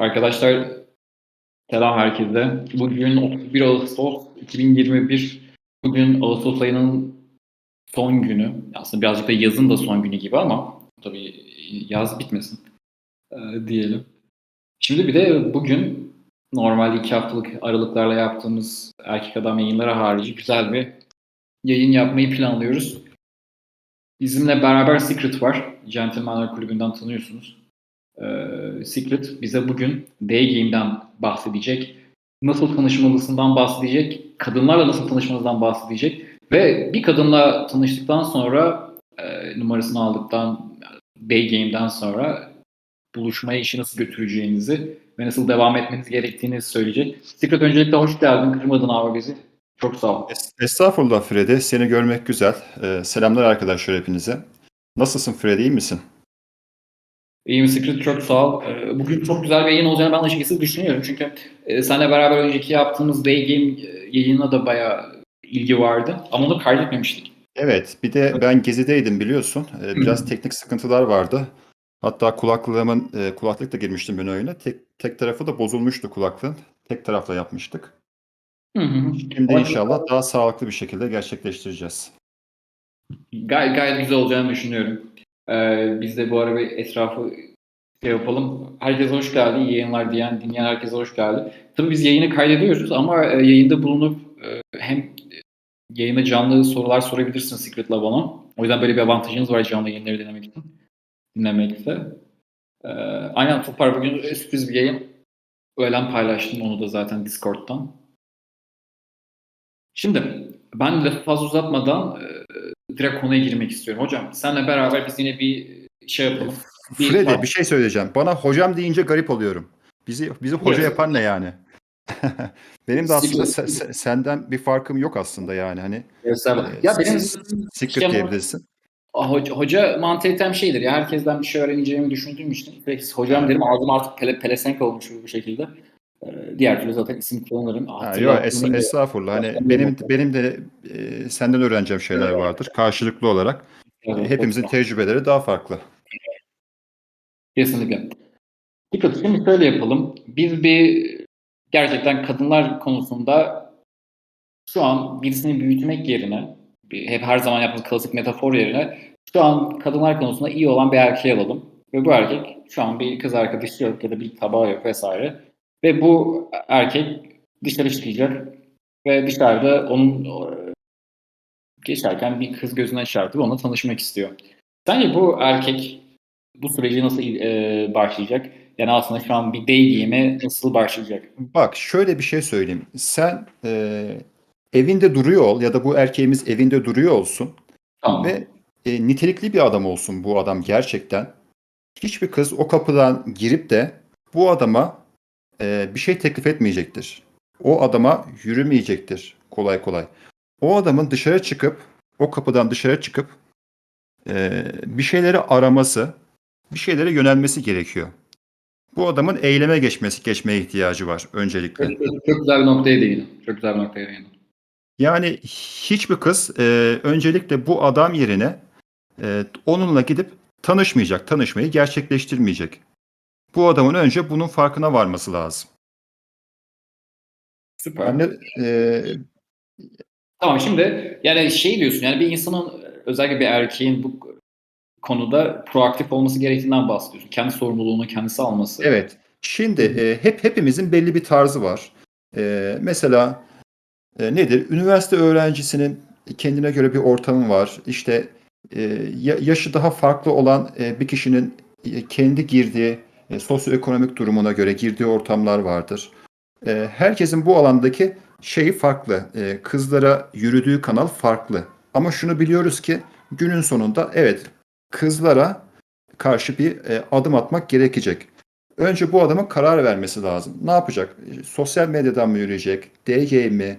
Arkadaşlar selam herkese. Bugün 31 Ağustos 2021. Bugün Ağustos ayının son günü. Aslında birazcık da yazın da son günü gibi ama tabii yaz bitmesin ee, diyelim. Şimdi bir de bugün normalde iki haftalık aralıklarla yaptığımız Erkek Adam yayınları harici güzel bir yayın yapmayı planlıyoruz. Bizimle beraber Secret var. Gentlemanler Kulübü'nden tanıyorsunuz. Ee, Secret bize bugün D-Game'den bahsedecek. Nasıl tanışmalısından bahsedecek. Kadınlarla nasıl tanışmanızdan bahsedecek. Ve bir kadınla tanıştıktan sonra e, numarasını aldıktan D-Game'den sonra buluşmaya işi nasıl götüreceğinizi ve nasıl devam etmeniz gerektiğini söyleyecek. Secret öncelikle hoş geldin. Kırmadın abi bizi. Çok sağ ol. Es- Estağfurullah Freddy. Seni görmek güzel. Ee, selamlar arkadaşlar hepinize. Nasılsın Freddy? iyi misin? İyiyim Secret çok sağ ol. Ee, Bugün çok güzel bir yayın olacağını ben açıkçası düşünüyorum. Çünkü e, seninle beraber önceki yaptığımız Day Game e, yayınına da bayağı ilgi vardı. Ama onu kaydetmemiştik. Evet. Bir de ben gezideydim biliyorsun. Ee, biraz teknik sıkıntılar vardı. Hatta kulaklığımın e, kulaklık da girmiştim ben oyuna. Tek, tek tarafı da bozulmuştu kulaklığın. Tek tarafla yapmıştık. Şimdi inşallah daha sağlıklı bir şekilde gerçekleştireceğiz. Gay gayet güzel olacağını düşünüyorum. Ee, biz de bu ara bir etrafı şey yapalım. Herkese hoş geldi. İyi yayınlar diyen, dinleyen herkese hoş geldi. Tabii biz yayını kaydediyoruz ama e, yayında bulunup e, hem yayına canlı sorular sorabilirsin Secret'la bana. O yüzden böyle bir avantajınız var canlı yayınları denemek için. Dinlemekte. Ee, aynen Tupar bugün sürpriz bir yayın. Öğlen paylaştım onu da zaten Discord'dan. Şimdi ben lafı fazla uzatmadan e, direkt konuya girmek istiyorum. Hocam senle beraber biz yine bir şey yapalım. Bir- Freddy bir şey söyleyeceğim. Bana hocam deyince garip oluyorum. Bizi bizi hoca Evet. yapan ne yani? Benim de aslında se- se- senden bir farkım yok aslında yani. Hani Estağfurullah. e, Ya benim secret diyebilirsin. hoca, hoca mantalitem şeydir ya herkesten bir şey öğreneceğimi düşündüğüm için peki hocam derim ağzım artık pele, pelesenk olmuş bu şekilde. Ee, diğer türlü zaten isim kullanırım. Ha, yok es- estağfurullah. Hani benim benim de e, senden öğreneceğim şeyler vardır karşılıklı olarak. Evet, Hepimizin evet. tecrübeleri daha farklı. Kesinlikle. Dikkat şimdi şöyle yapalım. Biz bir gerçekten kadınlar konusunda şu an birisini büyütmek yerine hep her zaman yaptığımız klasik metafor yerine şu an kadınlar konusunda iyi olan bir erkeği alalım. Ve bu erkek şu an bir kız arkadaşı yok ya da bir tabağı yok vesaire. Ve bu erkek dışarı çıkacak ve dışarıda onun e, geçerken bir kız gözünden çarptı ve onunla tanışmak istiyor. Sence bu erkek bu süreci nasıl e, başlayacak? Yani aslında şu an bir day game'e nasıl başlayacak? Bak şöyle bir şey söyleyeyim. Sen e, evinde duruyor ol ya da bu erkeğimiz evinde duruyor olsun Tamam. ve e, nitelikli bir adam olsun bu adam gerçekten. Hiçbir kız o kapıdan girip de bu adama e, bir şey teklif etmeyecektir. O adama yürümeyecektir kolay kolay. O adamın dışarı çıkıp o kapıdan dışarı çıkıp e, bir şeyleri araması, bir şeylere yönelmesi gerekiyor. Bu adamın eyleme geçmesi, geçmeye ihtiyacı var öncelikle. Çok, çok güzel noktaya değindin. Çok güzel noktaya değindin. Yani hiçbir kız e, öncelikle bu adam yerine e, onunla gidip tanışmayacak, tanışmayı gerçekleştirmeyecek. Bu adamın önce bunun farkına varması lazım. Süper. Yani e, Tamam şimdi yani şey diyorsun yani bir insanın özellikle bir erkeğin bu konuda proaktif olması gerektiğinden bahsediyorsun. Kendi sorumluluğunu kendisi alması. evet. Şimdi e, hep hepimizin belli bir tarzı var. E, mesela e, nedir? Üniversite öğrencisinin kendine göre bir ortamı var. İşte e, ya- yaşı daha farklı olan e, bir kişinin e, kendi girdiği e, sosyoekonomik durumuna göre girdiği ortamlar vardır. E, herkesin bu alandaki şeyi farklı. E, kızlara yürüdüğü kanal farklı. Ama şunu biliyoruz ki günün sonunda evet kızlara karşı bir e, adım atmak gerekecek. Önce bu adamın karar vermesi lazım. Ne yapacak? E, Sosyal medyadan mı yürüyecek? DG mi?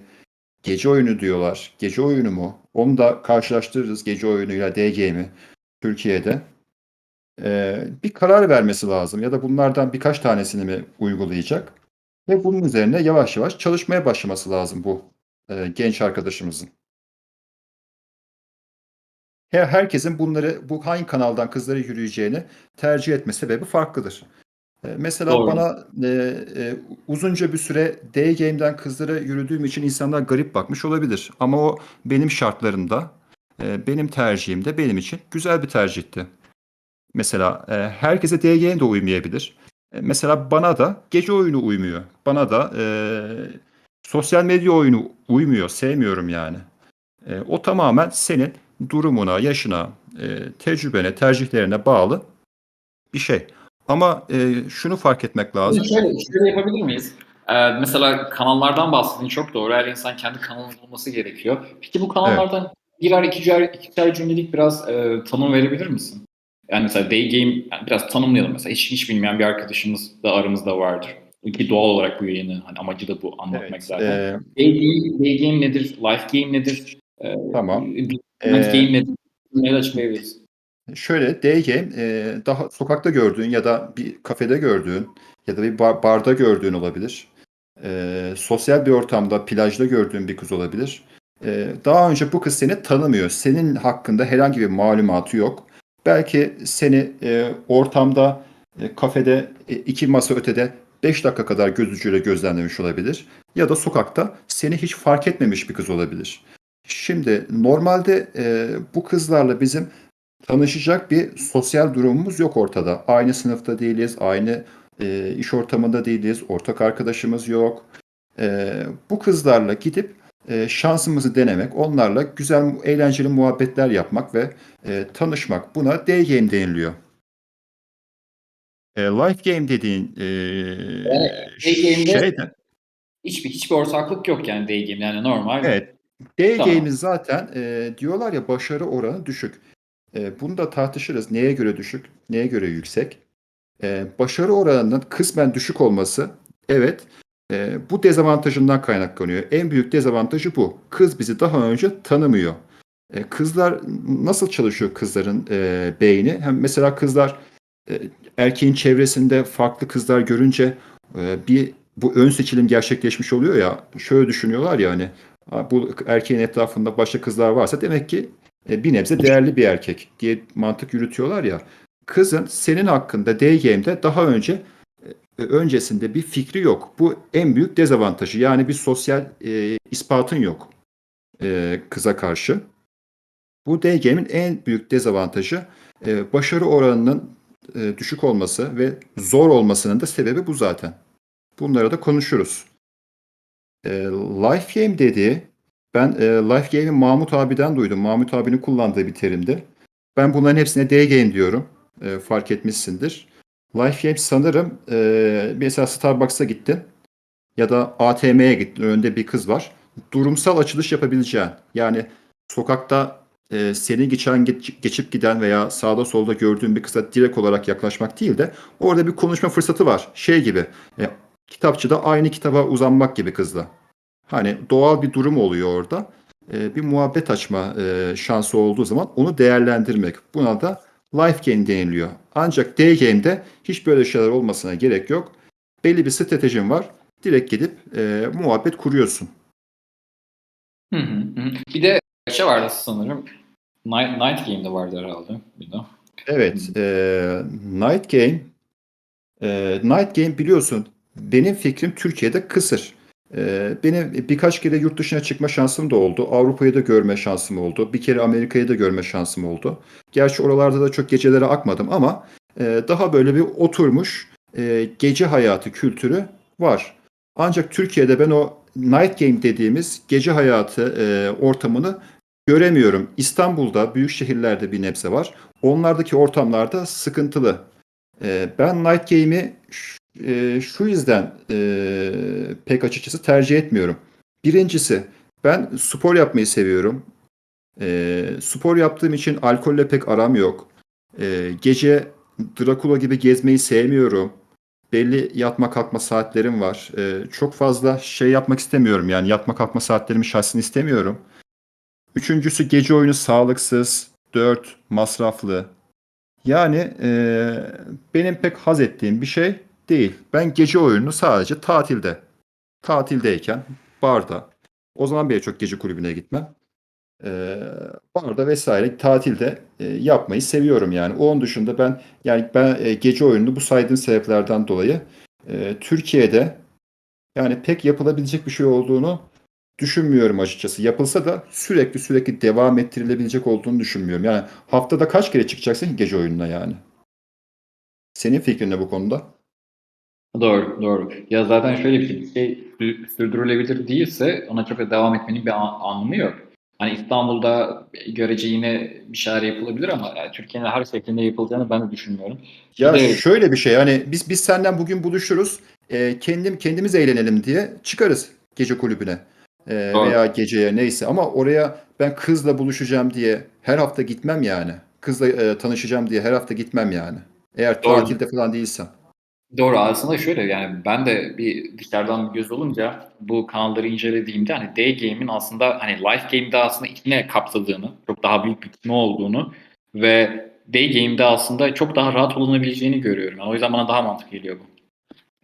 Gece oyunu diyorlar. Gece oyunu mu? Onu da karşılaştırırız gece oyunuyla DG mi? Türkiye'de. Ee, bir karar vermesi lazım ya da bunlardan birkaç tanesini mi uygulayacak? Ve bunun üzerine yavaş yavaş çalışmaya başlaması lazım bu e, genç arkadaşımızın. Her, herkesin bunları bu hangi kanaldan kızlara yürüyeceğini tercih etme sebebi farklıdır. E, mesela Doğru. bana e, e, uzunca bir süre day game'den kızlara yürüdüğüm için insanlar garip bakmış olabilir. Ama o benim şartlarımda, e, benim tercihimde benim için güzel bir tercihti. Mesela e, herkese game de uymayabilir. E, mesela bana da gece oyunu uymuyor. Bana da e, sosyal medya oyunu uymuyor. Sevmiyorum yani. E, o tamamen senin durumuna, yaşına, e, tecrübene, tercihlerine bağlı bir şey. Ama e, şunu fark etmek lazım. Şöyle, şöyle yapabilir miyiz? Ee, mesela kanallardan bahsettin çok doğru. Her insan kendi kanalını bulması gerekiyor. Peki bu kanallardan birer ikişer, ikişer cümlelik biraz e, tanım verebilir misin? Yani mesela Day Game biraz tanımlayalım mesela. Hiç, hiç bilmeyen bir arkadaşımız da aramızda vardır. Ki doğal olarak bu yayını hani amacı da bu anlatmak Evet, zaten. e, Day, game, day Game nedir? Life Game nedir? Tamam. Ee, Game nedir? Neyle açıklayabiliriz? Şöyle day game e, daha sokakta gördüğün ya da bir kafede gördüğün ya da bir bar- barda gördüğün olabilir. E, sosyal bir ortamda, plajda gördüğün bir kız olabilir. E, daha önce bu kız seni tanımıyor. Senin hakkında herhangi bir malumatı yok. Belki seni e, ortamda, e, kafede, e, iki masa ötede 5 dakika kadar göz ucuyla gözlemlemiş olabilir. Ya da sokakta seni hiç fark etmemiş bir kız olabilir. Şimdi normalde e, bu kızlarla bizim tanışacak bir sosyal durumumuz yok ortada. Aynı sınıfta değiliz, aynı e, iş ortamında değiliz, ortak arkadaşımız yok. E, bu kızlarla gidip e, şansımızı denemek, onlarla güzel, eğlenceli muhabbetler yapmak ve e, tanışmak. Buna day game deniliyor. E, life game dediğin e, day şeyden, Hiçbir, hiçbir ortaklık yok yani Day Game. Yani normal. Evet. Day Tamam. game'in zaten e, diyorlar ya başarı oranı düşük. E, bunu da tartışırız. Neye göre düşük, neye göre yüksek? E, başarı oranının kısmen düşük olması, evet, e, bu dezavantajından kaynaklanıyor. En büyük dezavantajı bu. Kız bizi daha önce tanımıyor. E, kızlar nasıl çalışıyor kızların e, beyni? Hem mesela kızlar e, erkeğin çevresinde farklı kızlar görünce e, bir bu ön seçilim gerçekleşmiş oluyor ya. Şöyle düşünüyorlar ya hani "Ha, bu erkeğin etrafında başka kızlar varsa demek ki e, bir nebze değerli bir erkek diye mantık yürütüyorlar ya. Kızın senin hakkında day game'de daha önce öncesinde bir fikri yok. Bu en büyük dezavantajı. Yani bir sosyal e, ispatın yok e, kıza karşı. Bu game'in en büyük dezavantajı e, başarı oranının e, düşük olması ve zor olmasının da sebebi bu zaten. Bunları da konuşuruz. E, life game dediği ben e, Life Game'i Mahmut abiden duydum. Mahmut abinin kullandığı bir terimdi. Ben bunların hepsine day game diyorum. E, fark etmişsindir. Life Game sanırım e, mesela Starbucks'a gittin ya da ATM'ye gittin. Önünde bir kız var. Durumsal açılış yapabileceğin. Yani sokakta e, seni geçen geç- geçip giden veya sağda solda gördüğün bir kıza direkt olarak yaklaşmak değil de orada bir konuşma fırsatı var. Şey gibi e, kitapçıda aynı kitaba uzanmak gibi kızla. Hani doğal bir durum oluyor orada. Ee, bir muhabbet açma e, şansı olduğu zaman onu değerlendirmek. Buna da life game deniliyor. Ancak day game'de hiç böyle şeyler olmasına gerek yok. Belli bir stratejin var. Direkt gidip e, muhabbet kuruyorsun. Hı hı hı. Bir de şey vardı sanırım. Night, Night Game'de vardı herhalde. Bir de. Evet, e, Night Game e, Night Game biliyorsun benim fikrim Türkiye'de kısır. E, benim birkaç kere yurt dışına çıkma şansım da oldu. Avrupa'yı da görme şansım oldu. Bir kere Amerika'yı da görme şansım oldu. Gerçi oralarda da çok gecelere akmadım ama e, daha böyle bir oturmuş e, gece hayatı kültürü var. Ancak Türkiye'de ben o Night Game dediğimiz gece hayatı e, ortamını göremiyorum. İstanbul'da, büyük şehirlerde bir nebze var. Onlardaki ortamlarda sıkıntılı. Ee, ben Night Game'i e, şu yüzden e, pek açıkçası tercih etmiyorum. Birincisi ben spor yapmayı seviyorum. Ee, spor yaptığım için alkolle pek aram yok. Ee, gece Dracula gibi gezmeyi sevmiyorum. Belli yatma kalkma saatlerim var. Ee, çok fazla şey yapmak istemiyorum yani yatma kalkma saatlerimi şahsen istemiyorum. Üçüncüsü gece oyunu sağlıksız. Dört masraflı. Yani eee, benim pek haz ettiğim bir şey değil. Ben gece oyununu sadece tatilde, tatildeyken, barda. O zaman bile çok gece kulübüne gitmem. e, barda vesaire tatilde e, yapmayı seviyorum yani. Onun dışında ben yani ben e, gece oyununu bu saydığım sebeplerden dolayı e, Türkiye'de yani pek yapılabilecek bir şey olduğunu düşünmüyorum açıkçası. Yapılsa da sürekli sürekli devam ettirilebilecek olduğunu düşünmüyorum. Yani haftada kaç kere çıkacaksın gece oyununa yani? Senin fikrin ne bu konuda? Doğru, doğru. Ya zaten şöyle bir şey, bir şey sürdürülebilir değilse ona çok da devam etmenin bir an- anlamı yok. Hani İstanbul'da görece yine bir şeyler yapılabilir ama yani Türkiye'nin her şeklinde yapılacağını ben de düşünmüyorum. Ya Bir de- şöyle bir şey hani biz biz senden bugün buluşuruz. E, kendim kendimiz eğlenelim diye çıkarız gece kulübüne. E, Doğru. veya geceye neyse ama oraya ben kızla buluşacağım diye her hafta gitmem yani. Kızla e, tanışacağım diye her hafta gitmem yani. Eğer Doğru. tatilde falan değilsem. Doğru aslında şöyle yani ben de bir dışarıdan bir göz olunca bu kanalları incelediğimde hani day game'in aslında hani life game'de aslında içine kapsadığını, çok daha büyük bir kısmı olduğunu ve day game'de aslında çok daha rahat olunabileceğini görüyorum. Yani o yüzden bana daha mantıklı geliyor bu.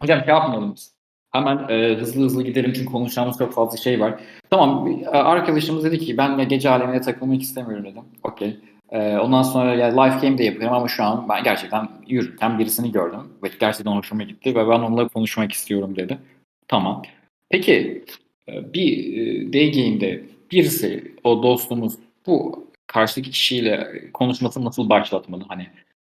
Hocam şey yapmayalım biz. Hemen e, hızlı hızlı gidelim çünkü konuşacağımız çok fazla şey var. Tamam e, arkadaşımız dedi ki ben de gece alemine takılmak istemiyorum dedim. Okey. E, ondan sonra ya live game de yapıyorum ama şu an ben gerçekten yürürken birisini gördüm ve gerçekten hoşuma gitti ve ben onunla konuşmak istiyorum dedi. Tamam. Peki e, bir e, day game'de birisi o dostumuz bu karşıdaki kişiyle konuşmasını nasıl başlatmalı? Hani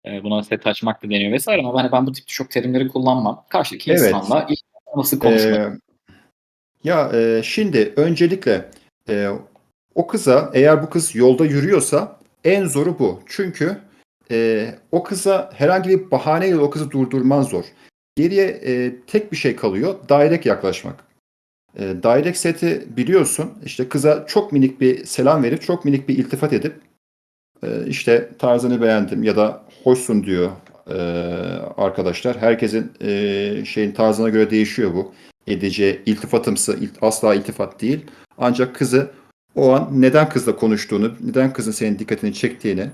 e, buna set açmak da deniyor vesaire ama hani ben bu tip çok terimleri kullanmam. Karşıdaki Evet. insanla nasıl konuşmalı? Ee, ya e, şimdi öncelikle e, o kıza eğer bu kız yolda yürüyorsa en zoru bu. Çünkü e, o kıza herhangi bir bahaneyle o kızı durdurman zor. Geriye e, tek bir şey kalıyor. Direct yaklaşmak. E, direct seti biliyorsun. İşte kıza çok minik bir selam verip çok minik bir iltifat edip e, işte tarzını beğendim ya da hoşsun diyor e, arkadaşlar. Herkesin e, şeyin tarzına göre değişiyor bu. Edeceği iltifatımsı il- asla iltifat değil. Ancak kızı o an neden kızla konuştuğunu, neden kızın senin dikkatini çektiğini,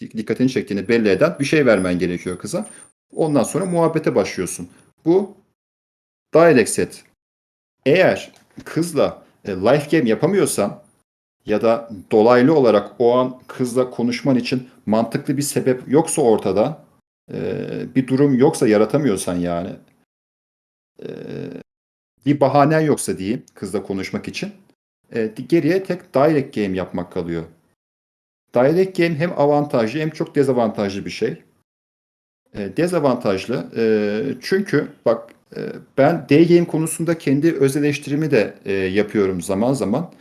dik- dikkatini çektiğini belli eden bir şey vermen gerekiyor kıza. Ondan sonra muhabbete başlıyorsun. Bu direct set. Eğer kızla e, live game yapamıyorsan ya da dolaylı olarak o an kızla konuşman için mantıklı bir sebep yoksa ortada, e, bir durum yoksa yaratamıyorsan yani, e, bir bahanen yoksa diyeyim kızla konuşmak için, e, geriye tek direct game yapmak kalıyor. Direct game hem avantajlı hem çok dezavantajlı bir şey. E, dezavantajlı e, çünkü bak e, ben day game konusunda kendi öz eleştirimi de e, yapıyorum zaman zaman.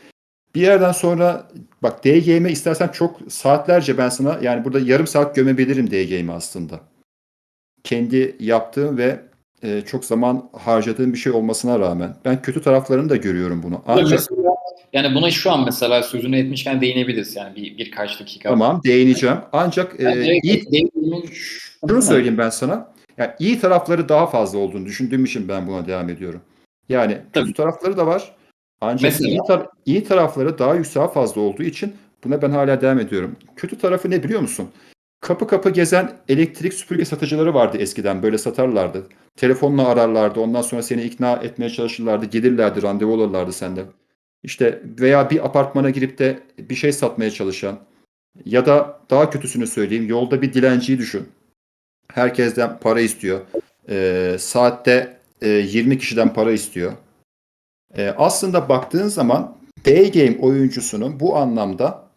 Bir yerden sonra bak day game'e istersen çok saatlerce ben sana yani burada yarım saat gömebilirim day game'i aslında. Kendi yaptığım ve e, çok zaman harcadığım bir şey olmasına rağmen ben kötü taraflarını da görüyorum bunu. Ancak Mesela- yani buna şu an mesela sözünü etmişken değinebiliriz yani bir, birkaç dakika. tamam değineceğim. Ancak e, Yani direkt iyi Şunu söyleyeyim ben sana. Yani iyi tarafları daha fazla olduğunu düşündüğüm için ben buna devam ediyorum. Yani kötü tarafları da var. Ancak Mesela? iyi, tar- iyi tarafları daha yüksek daha fazla olduğu için buna ben hala devam ediyorum. Kötü tarafı ne biliyor musun? Kapı kapı gezen elektrik süpürge satıcıları vardı eskiden. Böyle satarlardı. Telefonla ararlardı. Ondan sonra seni ikna etmeye çalışırlardı. Gelirlerdi, randevu alırlardı senden. İşte veya bir apartmana girip de bir şey satmaya çalışan ya da daha kötüsünü söyleyeyim. Yolda bir dilenciyi düşün. Herkesten para istiyor. Ee, saatte e, 20 kişiden para istiyor. Ee, aslında baktığın zaman day game oyuncusunun bu anlamda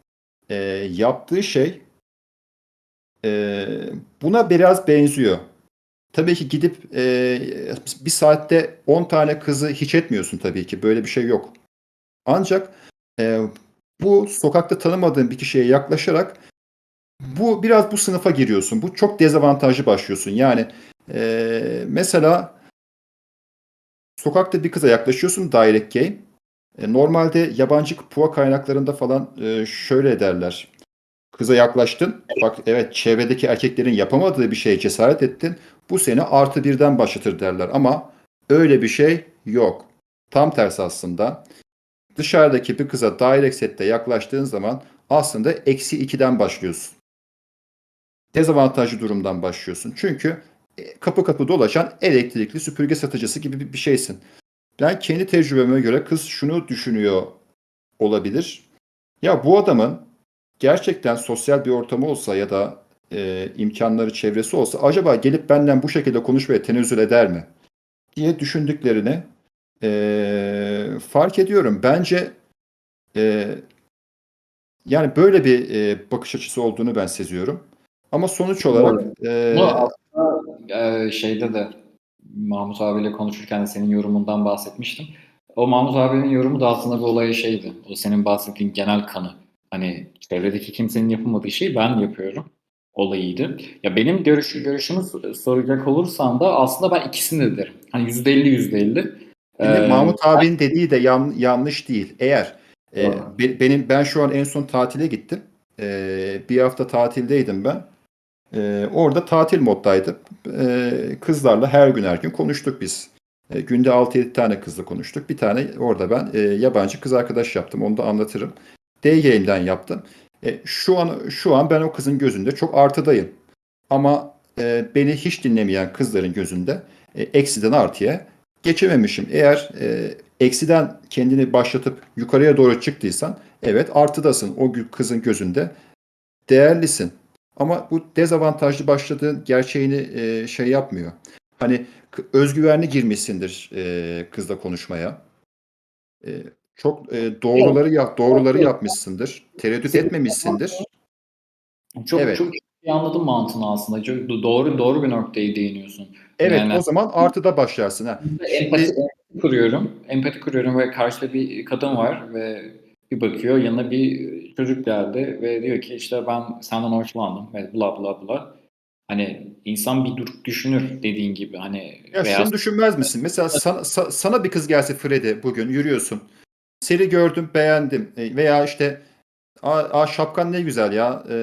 e, yaptığı şey e, buna biraz benziyor. Tabii ki gidip e, bir saatte 10 tane kızı hiç etmiyorsun tabii ki. Böyle bir şey yok. Ancak e, bu sokakta tanımadığın bir kişiye yaklaşarak bu biraz bu sınıfa giriyorsun. Bu çok dezavantajlı başlıyorsun. Yani e, mesela sokakta bir kıza yaklaşıyorsun direct game. E, normalde yabancı puan kaynaklarında falan e, şöyle ederler. Kıza yaklaştın. Bak evet çevredeki erkeklerin yapamadığı bir şeye cesaret ettin. Bu seni artı birden başlatır derler. Ama öyle bir şey yok. Tam tersi aslında. Dışarıdaki bir kıza direct sette yaklaştığın zaman aslında eksi 2'den başlıyorsun. Dezavantajlı durumdan başlıyorsun. Çünkü e, kapı kapı dolaşan elektrikli süpürge satıcısı gibi bir şeysin. Ben kendi tecrübeme göre kız şunu düşünüyor olabilir. Ya bu adamın gerçekten sosyal bir ortamı olsa ya da e, imkanları, çevresi olsa acaba gelip benden bu şekilde konuşmaya tenezzül eder mi? diye düşündüklerini e, fark ediyorum. Bence e, yani böyle bir e, bakış açısı olduğunu ben seziyorum. Ama sonuç olarak e, Bu aslında e, şeyde de Mahmut abiyle konuşurken senin yorumundan bahsetmiştim. O Mahmut abinin yorumu da aslında bu olaya şeydi. O senin bahsettiğin genel kanı. Hani çevredeki kimsenin yapamadığı şeyi ben yapıyorum olayıydı. Ya benim görüş, görüşümü soracak olursan da aslında ben ikisini de derim. Hani %50 %50. Şimdi Ee, Mahmut abinin dediği de yan- yanlış değil. Eğer e, be- benim ben şu an en son tatile gittim. E, bir hafta tatildeydim ben. E, orada tatil moddaydım. E, kızlarla her gün her gün konuştuk biz. E, günde 6-7 tane kızla konuştuk. Bir tane orada ben e, yabancı kız arkadaş yaptım. Onu da anlatırım. D-Game'den yaptım. E, şu an şu an ben o kızın gözünde çok artıdayım. Ama e, beni hiç dinlemeyen kızların gözünde e, eksiden artıya geçememişim. Eğer e, eksiden kendini başlatıp yukarıya doğru çıktıysan evet artıdasın. O kızın gözünde değerlisin. Ama bu dezavantajlı başladığın gerçeğini e, şey yapmıyor. Hani özgüvenli girmişsindir e, kızla konuşmaya. E, çok e, doğruları yap, doğruları yapmışsındır. Tereddüt etmemişsindir. çok Evet. çok iyi anladım mantığını aslında. Çok do- doğru doğru bir noktaya değiniyorsun. Evet Yani- o zaman artıda başlarsın. Ha. Empati, Şimdi- empati kuruyorum. Empati kuruyorum ve karşıda bir kadın var ve bir bakıyor yanına bir çocuk geldi ve diyor ki işte ben senden hoşlandım ve bla bla bla. Hani insan bir durup düşünür dediğin gibi hani Ya veya şunu düşünmez misin? Mesela sana, sa- sana bir kız gelse Freddy bugün yürüyorsun. Seni gördüm beğendim E, veya işte aa, aa, şapkan ne güzel ya e,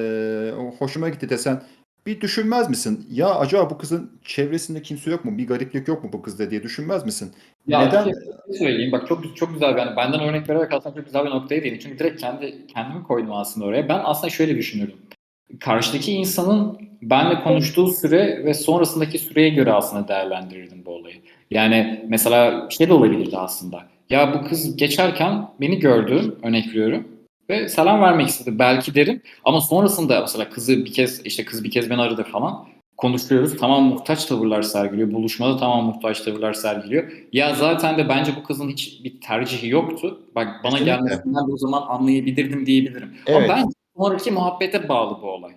hoşuma gitti desen bir düşünmez misin? Ya acaba bu kızın çevresinde kimse yok mu? Bir gariplik yok mu bu kızda diye düşünmez misin? Ya Neden? şey söyleyeyim bak çok çok güzel yani benden örnek vererek aslında çok güzel bir noktaya değindin. Çünkü direkt kendi kendimi koydum aslında oraya. Ben aslında şöyle düşünüyorum. Karşıdaki insanın benle konuştuğu süre ve sonrasındaki süreye göre aslında değerlendirirdim bu olayı. Yani mesela şey de olabilirdi aslında. Ya bu kız geçerken beni gördü, örnek veriyorum ve selam vermek istedi belki derim. Ama sonrasında mesela kızı bir kez işte kız bir kez beni aradı falan. Konuşuyoruz. Tamam muhtaç tavırlar sergiliyor. Buluşmada tamam muhtaç tavırlar sergiliyor. Ya zaten de bence bu kızın hiç bir tercihi yoktu. Bak bana Kesinlikle. gelmesinden de o zaman anlayabilirdim diyebilirim. Ama Evet. bence sonraki muhabbete bağlı bu olay.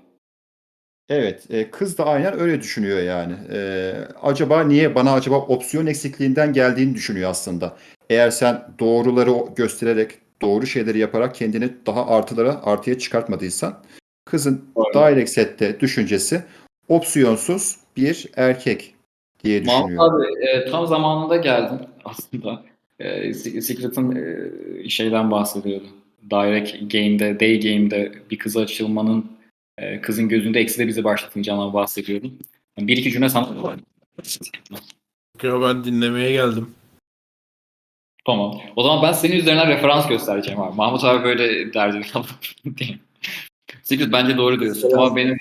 Evet, e, kız da aynen öyle düşünüyor yani. E, acaba niye bana acaba opsiyon eksikliğinden geldiğini düşünüyor aslında. Eğer sen doğruları göstererek, doğru şeyleri yaparak kendini daha artılara artıya çıkartmadıysan, kızın Doğru. direct sette düşüncesi opsiyonsuz bir erkek diye Mahmut düşünüyor. abi e, tam zamanında geldin aslında. E, Se- Secret'ın e, şeyden bahsediyordu. Direct Game'de, Day Game'de bir kıza açılmanın e, kızın gözünde eksi de bizi başlatacağından bahsediyordum. Bir iki cümle sana Ya ben dinlemeye geldim. Tamam. O zaman ben senin üzerinden referans göstereceğim abi. Mahmut abi böyle derdi falan diye. Secret bence doğru diyorsun. Ama benim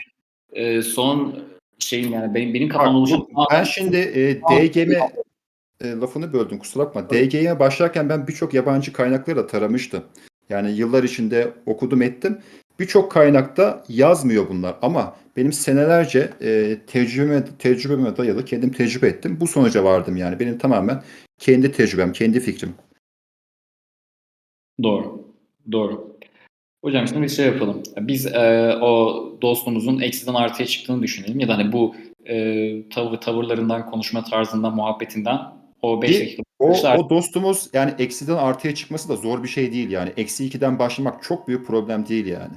e, son şeyim yani benim benim kafamda Bak, oluşan Ben şimdi e, DGM'e e, lafını böldüm kusura bakma. DGM'e başlarken ben birçok yabancı kaynakları da taramıştım. Yani yıllar içinde okudum ettim. Birçok kaynakta yazmıyor bunlar ama benim senelerce e, tecrübeme, tecrübeme dayalı kendim tecrübe ettim. Bu sonuca vardım yani. Benim tamamen kendi tecrübem, kendi fikrim. Doğru. Doğru. Hocam şimdi bir şey yapalım. Biz e, o dostumuzun eksiden artıya çıktığını düşünelim. Ya da hani bu e, tavır, tavırlarından, konuşma tarzından, muhabbetinden o 5 Bir- dakika O, o dostumuz yani eksiden artıya çıkması da zor bir şey değil yani. Eksi 2'den başlamak çok büyük problem değil yani.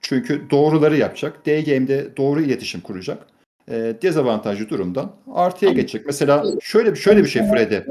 Çünkü doğruları yapacak. D-Game'de doğru iletişim kuracak. E, dezavantajlı durumdan artıya geçecek. Mesela şöyle bir şöyle bir şey Fred'e.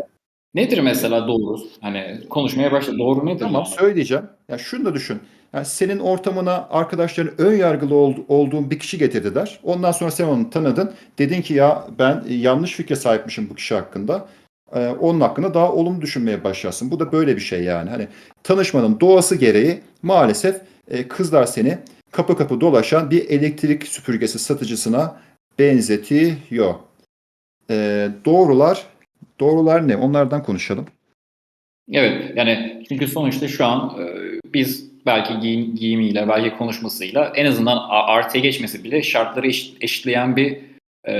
Nedir mesela doğru? Hani konuşmaya başla. Doğru nedir? Tamam yani? söyleyeceğim. Ya şunu da düşün. Yani senin ortamına arkadaşların ön yargılı ol- olduğun bir kişi getirdiler. Ondan sonra sen onu tanıdın. Dedin ki ya ben yanlış fikre sahipmişim bu kişi hakkında. Ee, onun hakkında daha olumlu düşünmeye başlarsın. Bu da böyle bir şey yani. Hani tanışmanın doğası gereği maalesef e, kızlar seni kapı kapı dolaşan bir elektrik süpürgesi satıcısına benzetiyor. Ee, doğrular doğrular ne? Onlardan konuşalım. Evet yani çünkü sonuçta şu an e, biz belki giyim, giyimiyle, belki konuşmasıyla en azından artıya geçmesi bile şartları eşit- eşitleyen bir e,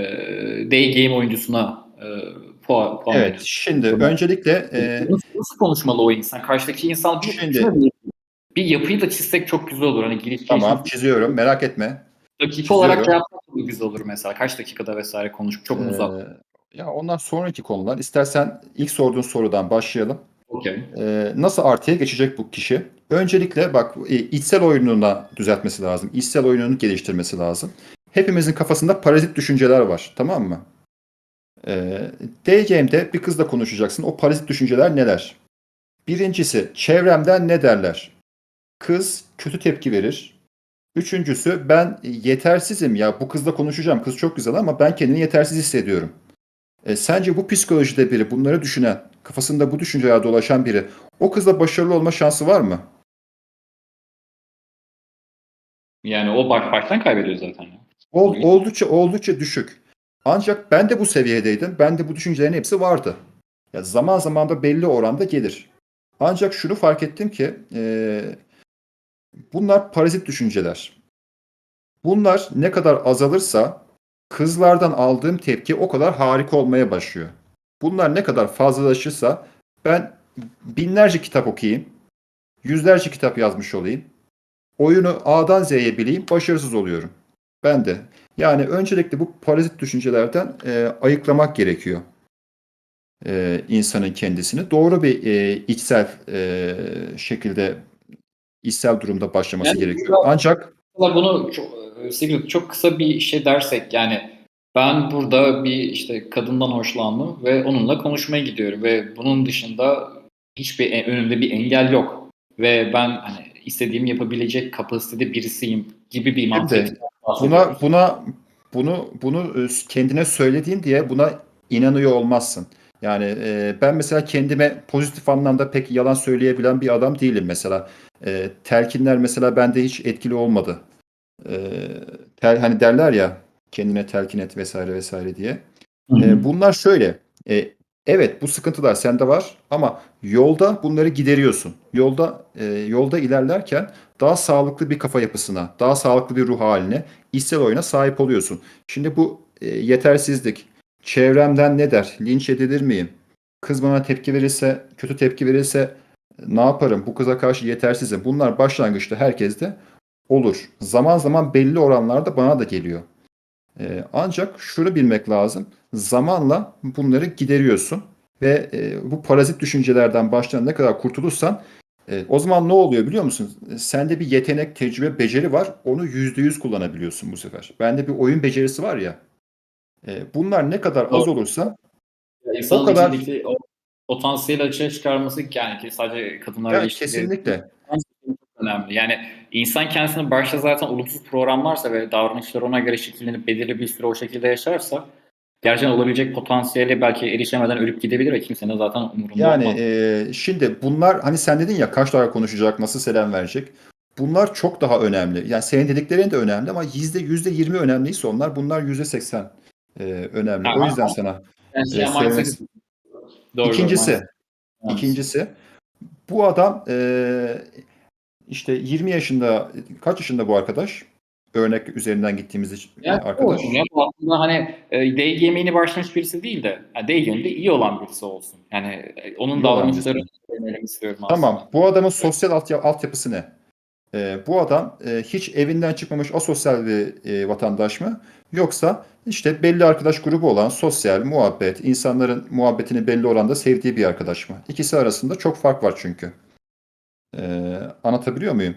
day game oyuncusuna e, puan, puan Evet, veriyor. şimdi Buna- öncelikle e, Nasıl, nasıl konuşmalı o insan? Karşıdaki insan bir, Şimdi- bir, yapıyı da çizsek çok güzel olur. Hani giriş tamam gelişim çiziyorum merak etme. dakika olarak yapmak güzel olur mesela. Kaç dakikada vesaire konuşup çok mu uzak? Ya ondan sonraki konular. İstersen ilk sorduğun sorudan başlayalım. Okey. Ee, nasıl artıya geçecek bu kişi? Öncelikle bak e, içsel oyununa düzeltmesi lazım. İçsel oyununu geliştirmesi lazım. Hepimizin kafasında parazit düşünceler var. Tamam mı? Ee, D-Game'de bir kızla konuşacaksın. O parazit düşünceler neler? Birincisi çevremden ne derler? Kız kötü tepki verir. Üçüncüsü ben yetersizim ya bu kızla konuşacağım. Kız çok güzel ama ben kendimi yetersiz hissediyorum. E, sence bu psikolojide biri bunları düşünen, kafasında bu düşünceler dolaşan biri o kızla başarılı olma şansı var mı? Yani o bak baştan kaybediyor zaten. Ol- oldukça oldukça düşük. Ancak ben de bu seviyedeydim. Ben de bu düşüncelerin hepsi vardı. Ya zaman zaman da belli oranda gelir. Ancak şunu fark ettim ki e, bunlar parazit düşünceler. Bunlar ne kadar azalırsa kızlardan aldığım tepki o kadar harika olmaya başlıyor. Bunlar ne kadar fazlalaşırsa ben binlerce kitap okuyayım, yüzlerce kitap yazmış olayım, oyunu A'dan Z'ye bileyim, başarısız oluyorum. Ben de. Yani öncelikle bu parazit düşüncelerden e, ayıklamak gerekiyor e, insanın kendisini. Doğru bir e, içsel e, şekilde içsel durumda başlaması Yani gerekiyor. Ancak bunu çok, e, Sigrid, çok kısa bir şey dersek yani ben burada bir işte kadından hoşlandım ve onunla konuşmaya gidiyorum ve bunun dışında hiçbir e- önümde bir engel yok ve ben hani istediğimi yapabilecek kapasitede birisiyim gibi bir mantık. buna buna bunu bunu e, kendine söylediğin diye buna inanıyor olmazsın. Yani e, ben mesela kendime pozitif anlamda pek yalan söyleyebilen bir adam değilim mesela. E, telkinler mesela bende hiç etkili olmadı. E, tel, hani derler ya kendine telkin et vesaire vesaire diye. E, bunlar şöyle. E, evet bu sıkıntılar sende var ama yolda bunları gideriyorsun. Yolda e, yolda ilerlerken daha sağlıklı bir kafa yapısına, daha sağlıklı bir ruh haline, içsel oyuna sahip oluyorsun. Şimdi bu e, yetersizlik, çevremden ne der, linç edilir miyim? Kız bana tepki verirse, kötü tepki verirse ne yaparım? Bu kıza karşı yetersizim. Bunlar başlangıçta herkeste olur. Zaman zaman belli oranlarda bana da geliyor. E, ancak şunu bilmek lazım. Zamanla bunları gideriyorsun ve e, bu parazit düşüncelerden baştan ne kadar kurtulursan e, o zaman ne oluyor biliyor musun? Sende bir yetenek, tecrübe, beceri var. Onu yüzde yüz kullanabiliyorsun bu sefer. Bende bir oyun becerisi var ya. e, bunlar ne kadar az olursa İnsanın o kadar- o potansiyeli açığa çıkarması yani ki sadece kadınlar ya ilişkileri- kesinlikle önemli. Yani insan kendisini başta zaten olumsuz programlarsa ve davranışları ona göre şekillenip belirli bir süre o şekilde yaşarsa gerçekten olabilecek potansiyele belki erişemeden ölüp gidebilir ve kimsenin zaten umurunda Yani olmaz. e, şimdi bunlar hani sen dedin ya kaç dakika konuşacak, nasıl selam verecek. Bunlar çok daha önemli. Yani senin dediklerin de önemli ama yüzde yüzde yirmi önemliyse onlar bunlar yüzde seksen e, önemli. Tamam. O yüzden sana Yani şey e, sevmesi- Doğru, İkincisi, doğru, ikincisi bu adam e, işte 20 yaşında kaç yaşında bu arkadaş? Örnek üzerinden gittiğimiz için Yani arkadaş. olsun ya aslında hani e, day game'ini başlamış birisi değil de yani game'de iyi olan birisi olsun. Yani e, onun öğrenelim istiyorum aslında. Tamam. Bu adamın sosyal altyapı, altyapısı ne? Ee, bu adam e, hiç evinden çıkmamış asosyal bir e, vatandaş mı? Yoksa işte belli arkadaş grubu olan sosyal, muhabbet, insanların muhabbetini belli oranda sevdiği bir arkadaş mı? İkisi arasında çok fark var çünkü. Ee, anlatabiliyor muyum?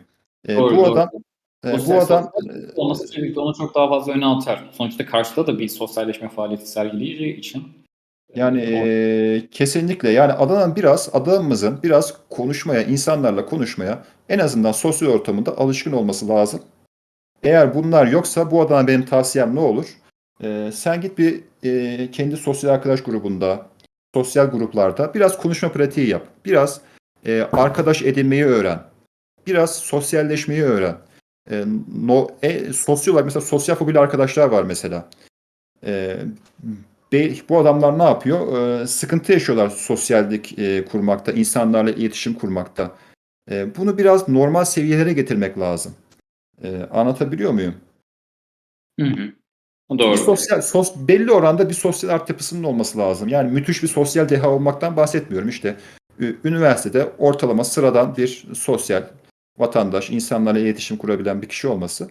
Ee, Doğru, bu doğru. adam e, bu adam olması birlikte onu çok daha fazla öne atar. Sonuçta karşıda da bir sosyalleşme faaliyeti sergileyeceği için. Yani e, kesinlikle yani adamın biraz adamımızın biraz konuşmaya, insanlarla konuşmaya en azından sosyal ortamında alışkın olması lazım. Eğer bunlar yoksa bu adama benim tavsiyem ne olur? E, sen git bir e, kendi sosyal arkadaş grubunda, sosyal gruplarda biraz konuşma pratiği yap. Biraz e, arkadaş edinmeyi öğren. Biraz sosyalleşmeyi öğren. E, no, e, sosyal olarak mesela sosyal fobili arkadaşlar var mesela. E, Be- bu adamlar ne yapıyor? Ee, sıkıntı yaşıyorlar sosyallik e, kurmakta, insanlarla iletişim kurmakta. E, bunu biraz normal seviyelere getirmek lazım. E, anlatabiliyor muyum? Hı hı. Bir Doğru. sosyal sos, belli oranda bir sosyal altyapısının olması lazım. Yani müthiş bir sosyal deha olmaktan bahsetmiyorum. İşte üniversitede ortalama sıradan bir sosyal vatandaş, insanlarla iletişim kurabilen bir kişi olması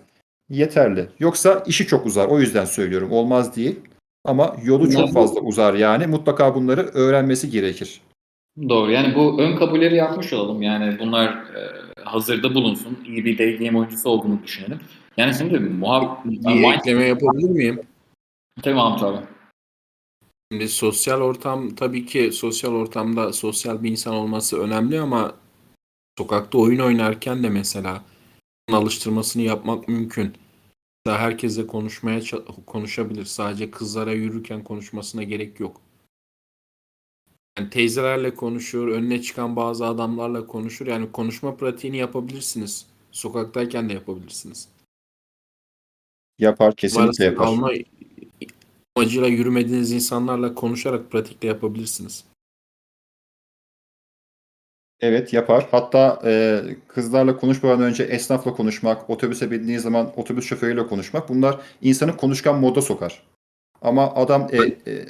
yeterli. Yoksa işi çok uzar. O yüzden söylüyorum. Olmaz değil. Ama yolu çok fazla uzar yani. Mutlaka bunları öğrenmesi gerekir. Doğru. Yani bu ön kabulleri yapmış olalım. Yani bunlar e, hazırda bulunsun. İyi bir day game oyuncusu olduğunu düşünelim. Yani şimdi muhab Bir ekleme yapabilir miyim? Tabii Mahmut abi. Şimdi sosyal ortam tabii ki sosyal ortamda sosyal bir insan olması önemli ama sokakta oyun oynarken de mesela alıştırmasını yapmak mümkün. Mesela herkesle konuşmaya konuşabilir. Sadece kızlara yürürken konuşmasına gerek yok. Yani teyzelerle konuşur, önüne çıkan bazı adamlarla konuşur. Yani konuşma pratiğini yapabilirsiniz. Sokaktayken de yapabilirsiniz. Yapar, kesinlikle Varsa yapar. alma amacıyla yürümediğiniz insanlarla konuşarak pratikle yapabilirsiniz. Evet yapar. Hatta e, kızlarla konuşmadan önce esnafla konuşmak, otobüse bindiği zaman otobüs şoförüyle konuşmak bunlar insanı konuşkan moda sokar. Ama adam e, e,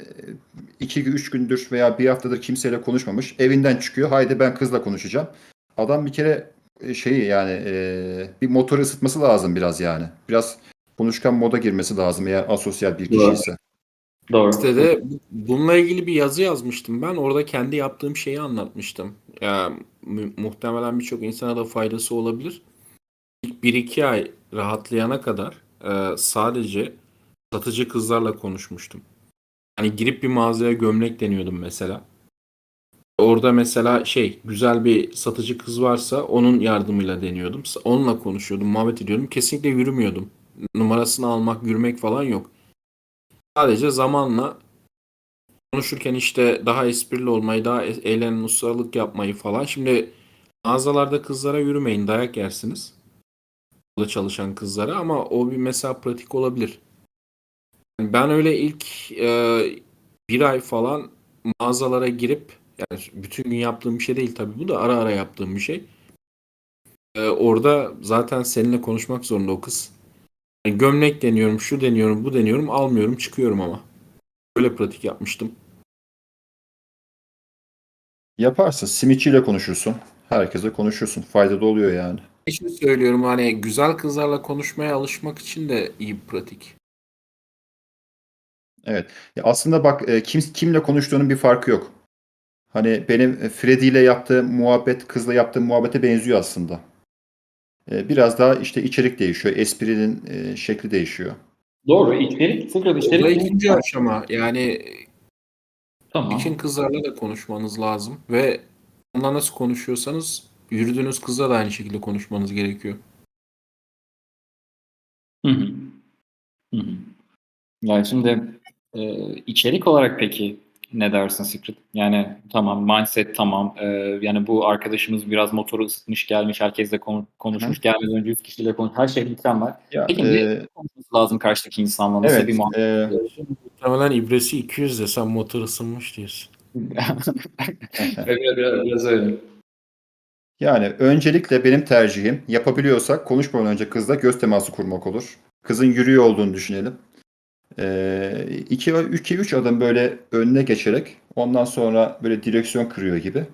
iki, üç gündür veya bir haftadır kimseyle konuşmamış. Evinden çıkıyor. Haydi ben kızla konuşacağım. Adam bir kere e, şeyi yani e, bir motoru ısıtması lazım biraz yani. Biraz konuşkan moda girmesi lazım eğer asosyal bir kişi ise. Doğru. Sitede bu- bununla ilgili bir yazı yazmıştım ben. Orada kendi yaptığım şeyi anlatmıştım. Ya mu- muhtemelen birçok insana da faydası olabilir. İlk 1-2 ay rahatlayana kadar e, sadece satıcı kızlarla konuşmuştum. Hani girip bir mağazaya gömlek deniyordum mesela. Orada mesela şey güzel bir satıcı kız varsa onun yardımıyla deniyordum. Onunla konuşuyordum, muhabbet ediyordum. Kesinlikle yürümüyordum. Numarasını almak, yürümek falan yok. Sadece zamanla konuşurken işte daha esprili olmayı, daha e- eğlenen ustalık yapmayı falan. Şimdi mağazalarda kızlara yürümeyin, dayak yersiniz. Burada çalışan kızlara ama o bir mesela pratik olabilir. Yani Ben öyle ilk e, bir ay falan mağazalara girip yani bütün gün yaptığım bir şey değil tabii bu da ara ara yaptığım bir şey. E, orada zaten seninle konuşmak zorunda o kız. Yani gömlek deniyorum, şu deniyorum, bu deniyorum, almıyorum, çıkıyorum ama. Böyle pratik yapmıştım. Yaparsın. Simitçiyle konuşursun. Herkese konuşursun. Faydalı oluyor yani. İşte söylüyorum hani güzel kızlarla konuşmaya alışmak için de iyi bir pratik. Evet. Ya aslında bak e, kim kimle konuştuğunun bir farkı yok. Hani benim e, Freddy ile yaptığım muhabbet kızla yaptığım muhabbete benziyor aslında. E, Biraz daha işte içerik değişiyor. Esprinin e, şekli değişiyor. Doğru. İçerik, da içerik. ikinci aşama. Yani Tamam. bütün kızlarla da konuşmanız lazım ve onunla nasıl konuşuyorsanız yürüdüğünüz kızla da aynı şekilde konuşmanız gerekiyor. Hı hı. Hı hı. Yani şimdi e, içerik olarak peki ne dersin Secret? Yani tamam mindset tamam. E, yani bu arkadaşımız biraz motoru ısıtmış gelmiş. Herkesle konu- konuşmuş. Gelmeden önce 100 kişiyle konuş. Her şey mükemmel. Ya, Peki e, ne konuşması lazım karşıdaki insanla? Nasıl evet. bir muhabbet? e, Muhtemelen ibresi 200 de sen motor ısınmış diyorsun. biraz, biraz, biraz öyle. Yani öncelikle benim tercihim yapabiliyorsak konuşmadan önce kızla göz teması kurmak olur. Kızın yürüyor olduğunu düşünelim. 2 2 3 adım böyle önüne geçerek ondan sonra böyle direksiyon kırıyor gibi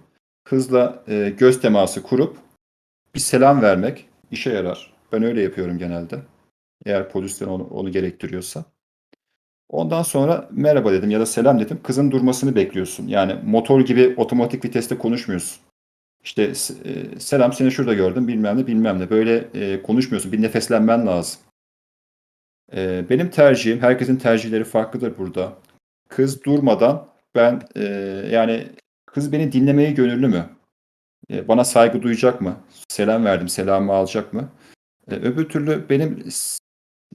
kızla e, göz teması kurup bir selam vermek işe yarar. Ben öyle yapıyorum genelde. Eğer polisler onu, onu gerektiriyorsa. Ondan sonra merhaba dedim ya da selam dedim. Kızın durmasını bekliyorsun. Yani motor gibi otomatik viteste konuşmuyorsun. İşte e, selam seni şurada gördüm bilmem ne bilmem ne. Böyle e, konuşmuyorsun. Bir nefeslenmen lazım. E, benim tercihim, herkesin tercihleri farklıdır burada. Kız durmadan ben e, yani kız beni dinlemeye gönüllü mü? E, bana saygı duyacak mı? Selam verdim, selamı alacak mı? E, öbür türlü benim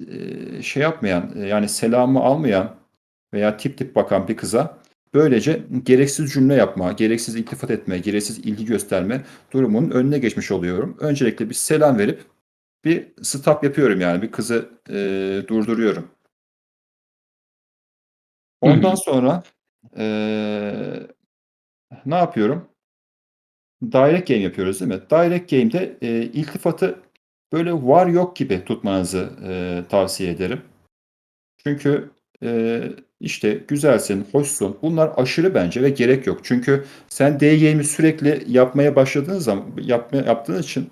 e, şey yapmayan, e, yani selamı almayan veya tip tip bakan bir kıza böylece gereksiz cümle yapma, gereksiz iltifat etme, gereksiz ilgi gösterme durumunun önüne geçmiş oluyorum. Öncelikle bir selam verip bir stop yapıyorum yani bir kızı e, durduruyorum. Ondan hı. sonra e, ne yapıyorum? direct game yapıyoruz değil mi? Direct game'de e, iltifatı böyle var yok gibi tutmanızı e, tavsiye ederim. Çünkü e, işte güzelsin, hoşsun. Bunlar aşırı bence ve gerek yok. Çünkü sen D game'i sürekli yapmaya başladığın zaman yapma, yaptığın için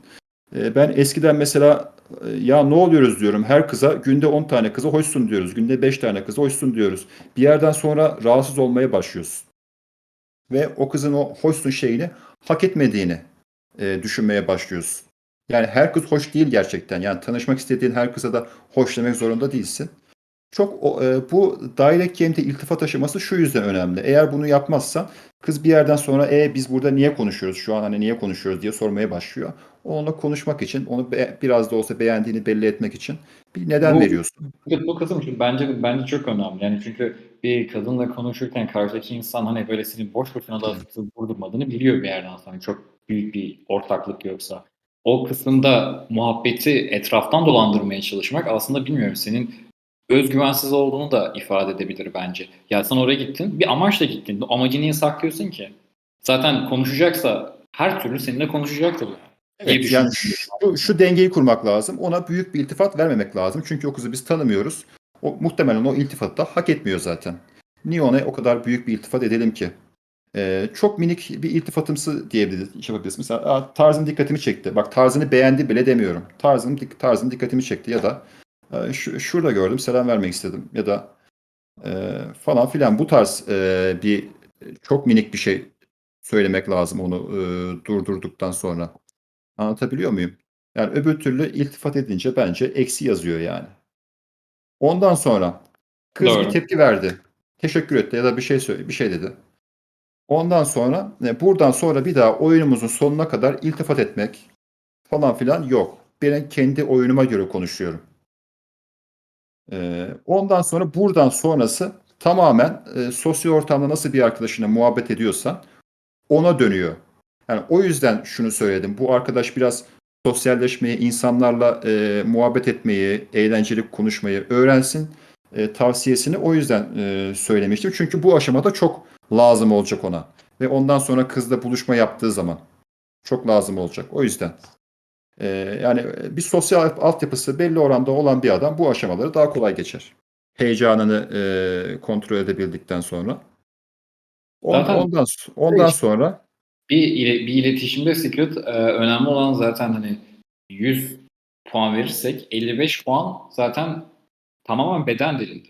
e, ben eskiden mesela e, ya ne oluyoruz diyorum her kıza günde 10 tane kıza hoşsun diyoruz. Günde 5 tane kıza hoşsun diyoruz. Bir yerden sonra rahatsız olmaya başlıyorsun. Ve o kızın o hoşsun şeyini hak etmediğini e, düşünmeye başlıyorsun. Yani her kız hoş değil gerçekten. Yani tanışmak istediğin her kıza da hoş demek zorunda değilsin. Çok e, bu direct game'de iltifat aşaması şu yüzden önemli. Eğer bunu yapmazsan kız bir yerden sonra e biz burada niye konuşuyoruz şu an hani niye konuşuyoruz diye sormaya başlıyor. Onunla konuşmak için onu be- biraz da olsa beğendiğini belli etmek için bir neden Bu- veriyorsun. Bu, bu kısım çünkü bence bence çok önemli. Yani çünkü bir kadınla konuşurken karşıdaki insan hani böyle senin boş boşuna da vurdurmadığını biliyor bir yerden sonra. Çok büyük bir ortaklık yoksa. O kısımda muhabbeti etraftan dolandırmaya çalışmak aslında bilmiyorum senin özgüvensiz olduğunu da ifade edebilir bence. Ya sen oraya gittin, bir amaçla gittin. Bu amacı niye saklıyorsun ki? Zaten konuşacaksa her türlü seninle konuşacaktır. diye Evet, yani şu, şu dengeyi kurmak lazım. Ona büyük bir iltifat vermemek lazım. Çünkü o kızı biz tanımıyoruz. O, muhtemelen o iltifatı da hak etmiyor zaten. Niye ona o kadar büyük bir iltifat edelim ki? Ee, çok minik bir iltifatımsı diyebiliriz, şey yapabiliriz. Mesela Aa, tarzın dikkatimi çekti. Bak tarzını beğendi bile demiyorum. Tarzın, dik- tarzın dikkatimi çekti ya da şu, şurada gördüm selam vermek istedim ya da e, falan filan bu tarz e, bir çok minik bir şey söylemek lazım onu e, durdurduktan sonra. Anlatabiliyor muyum? Yani öbür türlü iltifat edince bence eksi yazıyor yani. Ondan sonra kız Doğru. bir tepki verdi. Teşekkür etti ya da bir şey söyle, bir şey dedi. Ondan sonra e, buradan sonra bir daha oyunumuzun sonuna kadar iltifat etmek falan filan yok. Ben kendi oyunuma göre konuşuyorum. Ee, ondan sonra buradan sonrası tamamen e, sosyal ortamda nasıl bir arkadaşına muhabbet ediyorsan ona dönüyor. Yani o yüzden şunu söyledim. Bu arkadaş biraz sosyalleşmeyi, insanlarla e, muhabbet etmeyi, eğlenceli konuşmayı öğrensin e, tavsiyesini o yüzden e, söylemiştim. Çünkü bu aşamada çok lazım olacak ona. Ve ondan sonra kızla buluşma yaptığı zaman çok lazım olacak. O yüzden. E, yani bir sosyal altyapısı belli oranda olan bir adam bu aşamaları daha kolay geçer. Heyecanını e, kontrol edebildikten sonra. On- Zaten- ondan ondan İşte- sonra Bir, bir iletişimde Secret e, önemli olan zaten hani 100 puan verirsek 55 puan zaten tamamen beden dilinde.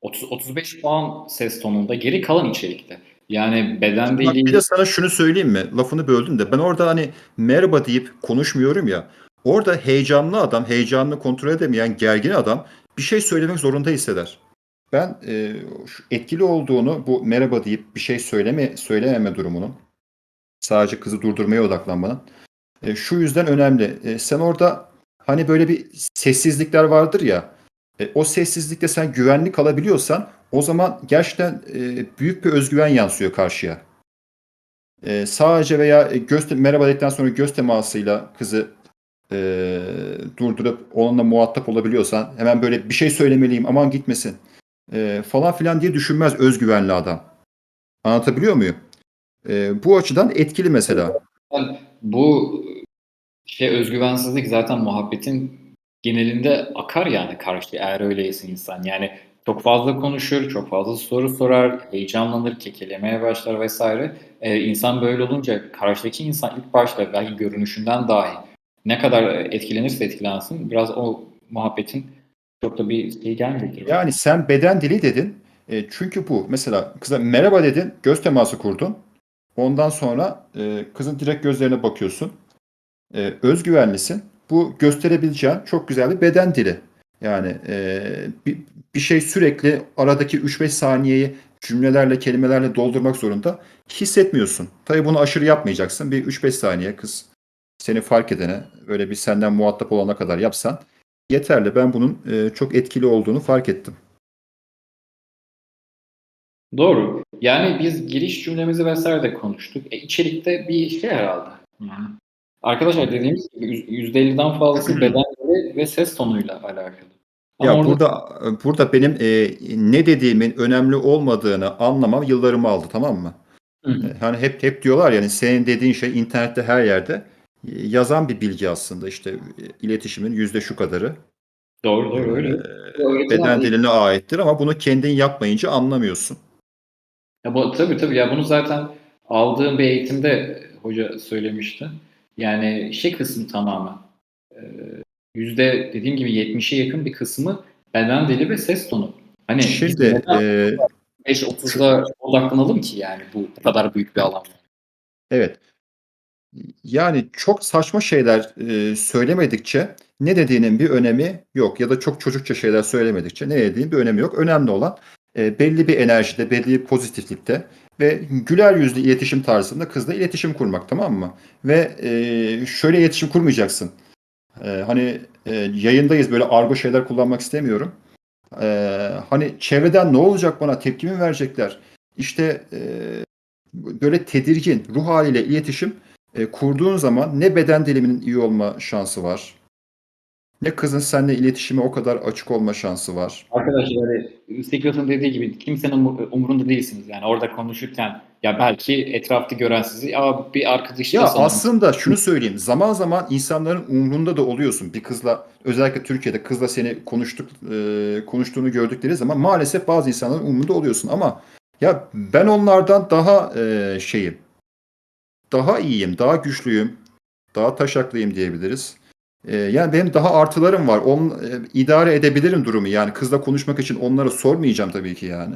30, 35 puan ses tonunda geri kalan içerikte. Yani beden Bak dili bir de sana şunu söyleyeyim mi? Lafını böldüm de ben orada hani merhaba deyip konuşmuyorum ya. Orada heyecanlı adam, heyecanını kontrol edemeyen gergin adam bir şey söylemek zorunda hisseder. Ben e, etkili olduğunu bu merhaba deyip bir şey söyleme söylememe durumunun sadece kızı durdurmaya odaklanmanın e, şu yüzden önemli. E, sen orada hani böyle bir sessizlikler vardır ya. e, o sessizlikte sen güvenli kalabiliyorsan o zaman gerçekten e, büyük bir özgüven yansıyor karşıya. E, sadece veya e, göz merhaba dedikten sonra göz temasıyla kızı e, durdurup onunla muhatap olabiliyorsan hemen böyle bir şey söylemeliyim aman gitmesin e, falan filan diye düşünmez özgüvenli adam. Anlatabiliyor muyum? E, bu açıdan etkili mesela. bu şey özgüvensizlik zaten muhabbetin genelinde akar yani karşı eğer öyleyse insan. Yani çok fazla konuşur, çok fazla soru sorar, heyecanlanır, kekelemeye başlar vesaire. Ee, insan böyle olunca karşıdaki insan ilk başta belki görünüşünden dahi ne kadar etkilenirse etkilensin biraz o muhabbetin çok da bir şey gelmeyecektir. Yani sen beden dili dedin. E, çünkü bu mesela kıza merhaba dedin, göz teması kurdun. Ondan sonra e, kızın direkt gözlerine bakıyorsun. E, özgüvenlisin. Bu gösterebileceğin çok güzel bir beden dili. Yani e, bir, bir şey sürekli aradaki 3-5 saniyeyi cümlelerle, kelimelerle doldurmak zorunda hissetmiyorsun. Tabii bunu aşırı yapmayacaksın. Bir 3-5 saniye kız seni fark edene, öyle bir senden muhatap olana kadar yapsan yeterli. Ben bunun e, çok etkili olduğunu fark ettim. Doğru. Yani biz giriş cümlemizi vesaire de konuştuk. E, içerikte bir şey herhalde. Yani. Arkadaşlar dediğimiz gibi %50'den fazlası beden ve ses tonuyla alakalı. Ama Ya orada burada burada benim e, ne dediğimin önemli olmadığını anlamam yıllarımı aldı tamam mı? Hı. Hani hep hep diyorlar yani senin dediğin şey internette her yerde e, yazan bir bilgi aslında işte e, iletişimin yüzde şu kadarı Doğru doğru öyle. e, beden diline aittir ama bunu kendin yapmayınca anlamıyorsun. Ya bu, tabii tabii ya bunu zaten aldığım bir eğitimde hoca söylemişti. Yani şey kısmı tamamen e, yüzde dediğim gibi 70'e yakın bir kısmı beden dili ve ses tonu. Hani Şimdi e, 5.30'da odaklanalım ki yani bu kadar büyük bir alan. Evet. Yani çok saçma şeyler e, söylemedikçe ne dediğinin bir önemi yok ya da çok çocukça şeyler söylemedikçe ne dediğinin bir önemi yok. Önemli olan e, belli bir enerjide, belli bir pozitiflikte ve güler yüzlü iletişim tarzında kızla iletişim kurmak tamam mı? Ve e, şöyle iletişim kurmayacaksın. E, hani e, yayındayız böyle argo şeyler kullanmak istemiyorum. E, hani çevreden ne olacak bana tepki mi verecekler? İşte e, böyle tedirgin ruh haliyle iletişim e, kurduğun zaman ne beden diliminin iyi olma şansı var. Ne kızın seninle iletişime o kadar açık olma şansı var. Arkadaşlar hani dediği gibi kimsenin umur- umurunda değilsiniz. Yani orada konuşurken ya belki etrafta gören sizi ya bir arkadaşı Ya sanırım. aslında şunu söyleyeyim. Zaman zaman insanların umrunda da oluyorsun. Bir kızla özellikle Türkiye'de kızla seni konuştuk e, konuştuğunu gördükleri zaman maalesef bazı insanların umrunda oluyorsun ama ya ben onlardan daha e, şeyim. Daha iyiyim, daha güçlüyüm, daha taşaklıyım diyebiliriz. E, yani benim daha artılarım var. On, e, idare edebilirim durumu. Yani kızla konuşmak için onlara sormayacağım tabii ki yani.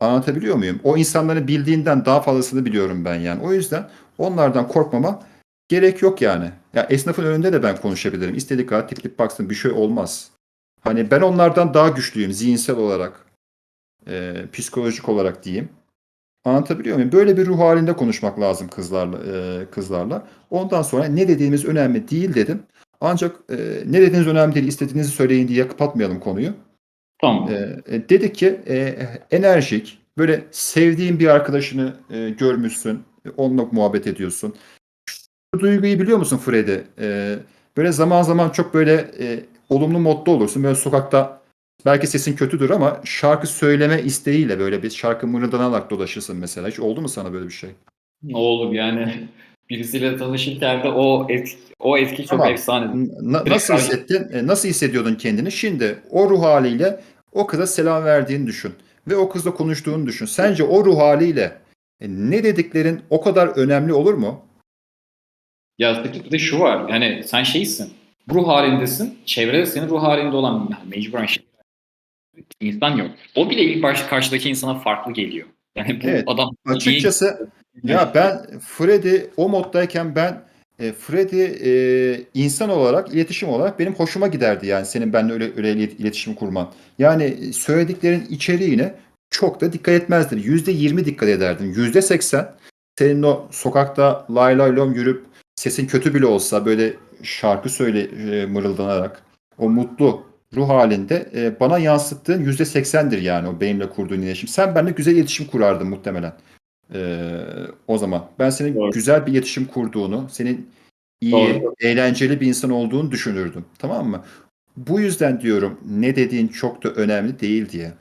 Anlatabiliyor muyum? O insanların bildiğinden daha fazlasını biliyorum ben yani. O yüzden onlardan korkmama gerek yok yani. Ya esnafın önünde de ben konuşabilirim. İstedik kadar tip tip baksın bir şey olmaz. Hani ben onlardan daha güçlüyüm zihinsel olarak, e, psikolojik olarak diyeyim. Anlatabiliyor muyum? Böyle bir ruh halinde konuşmak lazım kızlarla. e, kızlarla. Ondan sonra ne dediğimiz önemli değil dedim. Ancak e, ne dediğiniz önemli değil, istediğinizi söyleyin diye kapatmayalım konuyu. Tamam. E, e, dedik ki e, enerjik, böyle sevdiğin bir arkadaşını e, görmüşsün, onunla muhabbet ediyorsun. Şu duyguyu biliyor musun Freddy? E, böyle zaman zaman çok böyle e, olumlu modda olursun. Böyle sokakta belki sesin kötüdür ama şarkı söyleme isteğiyle böyle bir şarkı mırıldanarak dolaşırsın mesela. Hiç oldu mu sana böyle bir şey? Ne olur yani birisiyle tanışırken de o etki, o etki çok Tamam. efsane. Na- nasıl hissettin? E, Nasıl hissediyordun kendini? Şimdi o ruh haliyle o kıza selam verdiğini düşün. Ve o kızla konuştuğunu düşün. Sence o ruh haliyle e, ne dediklerin o kadar önemli olur mu? Ya bir de şu var yani sen şeysin ruh halindesin çevrede senin ruh halinde olan yani mecburen şey, insan yok. O bile ilk başta karşıdaki insana farklı geliyor. Yani bu Evet, adam Açıkçası ya ben Freddy o moddayken ben e, Freddy e, insan olarak, iletişim olarak benim hoşuma giderdi yani senin benimle öyle, öyle ilet- iletişim kurman. Yani söylediklerin içeriğine çok da dikkat etmezdin. Yüzde yirmi dikkat ederdin. Yüzde seksen senin o sokakta lay lay lom yürüp sesin kötü bile olsa böyle şarkı söyle e, mırıldanarak o mutlu ruh halinde e, bana yansıttığın yüzde seksendir yani o benimle kurduğun iletişim. Sen benimle güzel iletişim kurardın muhtemelen. Ee, o zaman ben senin Doğru. güzel bir iletişim kurduğunu, senin iyi, Doğru. eğlenceli bir insan olduğunu düşünürdüm. Tamam mı? Bu yüzden diyorum ne dediğin çok da önemli değil diye.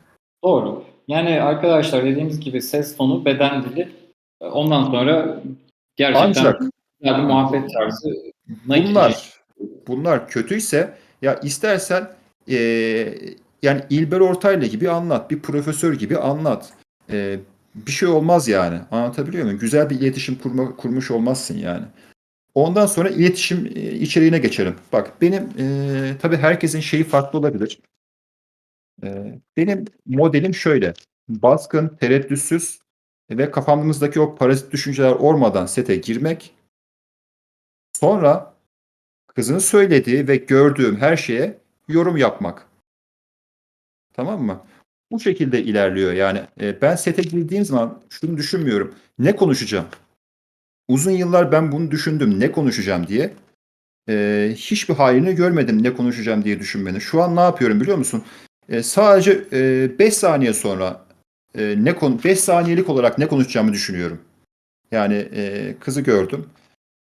Doğru. Yani arkadaşlar dediğimiz gibi ses tonu, beden dili ondan sonra gerçekten Ancak güzel bir muhabbet tarzı bunlar bunlar kötüyse ya istersen eee, yani İlber Ortaylı gibi anlat, bir profesör gibi anlat. Eee, bir şey olmaz yani. Anlatabiliyor muyum? Güzel bir iletişim kurma, kurmuş olmazsın yani. Ondan sonra iletişim e, içeriğine geçelim. Bak benim e, tabii herkesin şeyi farklı olabilir. E, benim modelim şöyle. Baskın, tereddütsüz ve kafamızdaki o parazit düşünceler olmadan sete girmek. Sonra kızın söylediği ve gördüğüm her şeye yorum yapmak. Tamam mı? Bu şekilde ilerliyor yani. E, ben sete girdiğim zaman şunu düşünmüyorum. Ne konuşacağım? Uzun yıllar ben bunu düşündüm. Ne konuşacağım diye. E, hiçbir halini görmedim ne konuşacağım diye düşünmenin. Şu an ne yapıyorum biliyor musun? E, sadece 5 saniye sonra e, ne konu 5 saniyelik olarak ne konuşacağımı düşünüyorum. Yani e, kızı gördüm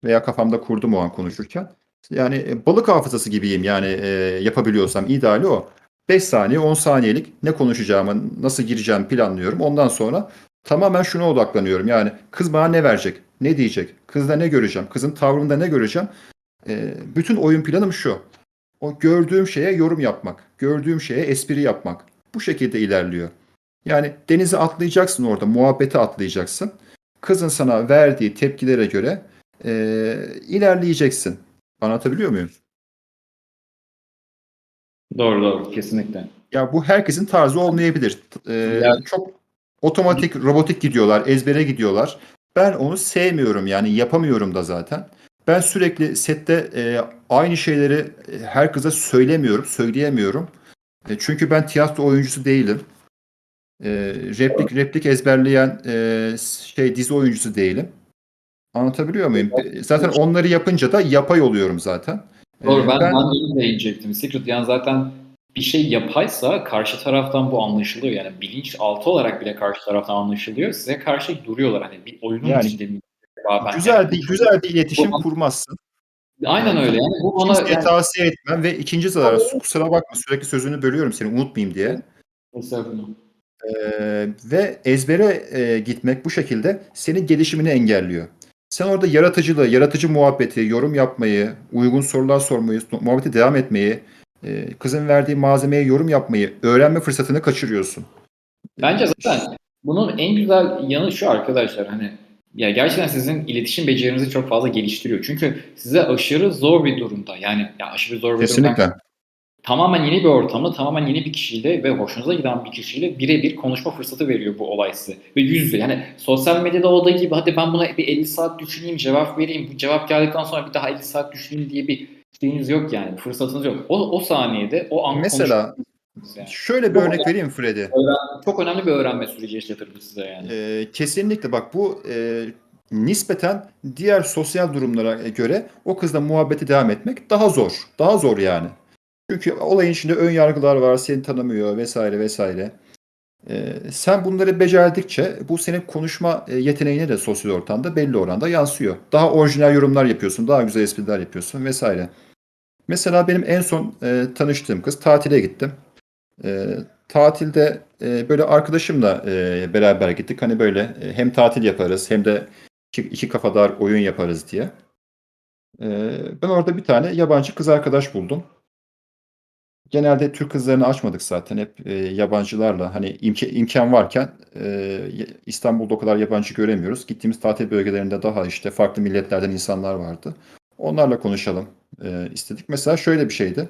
veya kafamda kurdum o an konuşurken. Yani e, balık hafızası gibiyim yani e, yapabiliyorsam ideali o. 5 saniye 10 saniyelik ne konuşacağımı nasıl gireceğimi planlıyorum. Ondan sonra tamamen şuna odaklanıyorum. Yani kız bana ne verecek? Ne diyecek? Kızda ne göreceğim? Kızın tavrında ne göreceğim? Ee, bütün oyun planım şu. O gördüğüm şeye yorum yapmak. Gördüğüm şeye espri yapmak. Bu şekilde ilerliyor. Yani denize atlayacaksın orada. Muhabbete atlayacaksın. Kızın sana verdiği tepkilere göre ee, ilerleyeceksin. Anlatabiliyor muyum? Doğru doğru kesinlikle. Ya bu herkesin tarzı olmayabilir. Ee, Ya- Çok otomatik, robotik gidiyorlar, ezbere gidiyorlar. Ben onu sevmiyorum yani yapamıyorum da zaten. Ben sürekli sette e, aynı şeyleri e, her kıza söylemiyorum, söyleyemiyorum. E, çünkü ben tiyatro oyuncusu değilim. E, replik replik ezberleyen e, şey dizi oyuncusu değilim. Anlatabiliyor muyum? Zaten onları yapınca da yapay oluyorum zaten. Doğru ben, ben, de onu değinecektim. Secret yani zaten bir şey yapaysa karşı taraftan bu anlaşılıyor. Yani bilinçaltı olarak bile karşı taraftan anlaşılıyor. Size karşı duruyorlar. Hani bir oyunun Yani içinde mi? Ben güzel yani bir güzel bir iletişim Bu- kurmazsın. Aynen öyle. Yani bu Kimseye yani, tavsiye etmem ve ikinci zararı kusura bakma sürekli sözünü bölüyorum seni unutmayayım diye. Estağfurullah. Ee, ve ezbere e, gitmek bu şekilde senin gelişimini engelliyor. Sen orada yaratıcılığı, yaratıcı muhabbeti, yorum yapmayı, uygun sorular sormayı, muhabbeti devam etmeyi, e, kızın verdiği malzemeye yorum yapmayı, öğrenme fırsatını kaçırıyorsun. Bence zaten bunun en güzel yanı şu arkadaşlar hani ya gerçekten sizin iletişim becerinizi çok fazla geliştiriyor. Çünkü size aşırı zor bir durumda yani ya aşırı zor bir durumda Kesinlikle. Tamamen yeni bir ortamda, tamamen yeni bir kişiyle ve hoşunuza giden bir kişiyle birebir konuşma fırsatı veriyor bu olay size. Ve yüz yüze yani sosyal medyada olduğu gibi hadi ben buna bir 50 saat düşüneyim, cevap vereyim, bu cevap geldikten sonra bir daha 50 saat düşüneyim diye bir şeyiniz yok yani, fırsatınız yok. O, o saniyede, o an Mesela yani. şöyle bir Çok örnek vereyim Freddy. Çok önemli bir öğrenme süreci yaşatır bu size yani. Ee, kesinlikle bak bu e, nispeten diğer sosyal durumlara göre o kızla muhabbeti devam etmek daha zor. Daha zor yani. Çünkü olayın içinde ön yargılar var, seni tanımıyor vesaire vesaire. Ee, sen bunları becerdikçe bu senin konuşma e, yeteneğine de sosyal ortamda belli oranda yansıyor. Daha orijinal yorumlar yapıyorsun, daha güzel espriler yapıyorsun vesaire. Mesela benim en son e, tanıştığım kız tatile gittim. E, tatilde e, böyle arkadaşımla e, beraber gittik. Hani böyle e, hem tatil yaparız hem de iki, iki kafadar oyun yaparız diye. E, ben orada bir tane yabancı kız arkadaş buldum. Genelde Türk kızlarını açmadık zaten. Hep e, yabancılarla hani imka- imkan varken e, İstanbul'da o kadar yabancı göremiyoruz. Gittiğimiz tatil bölgelerinde daha işte farklı milletlerden insanlar vardı. Onlarla konuşalım e, istedik. Mesela şöyle bir şeydi.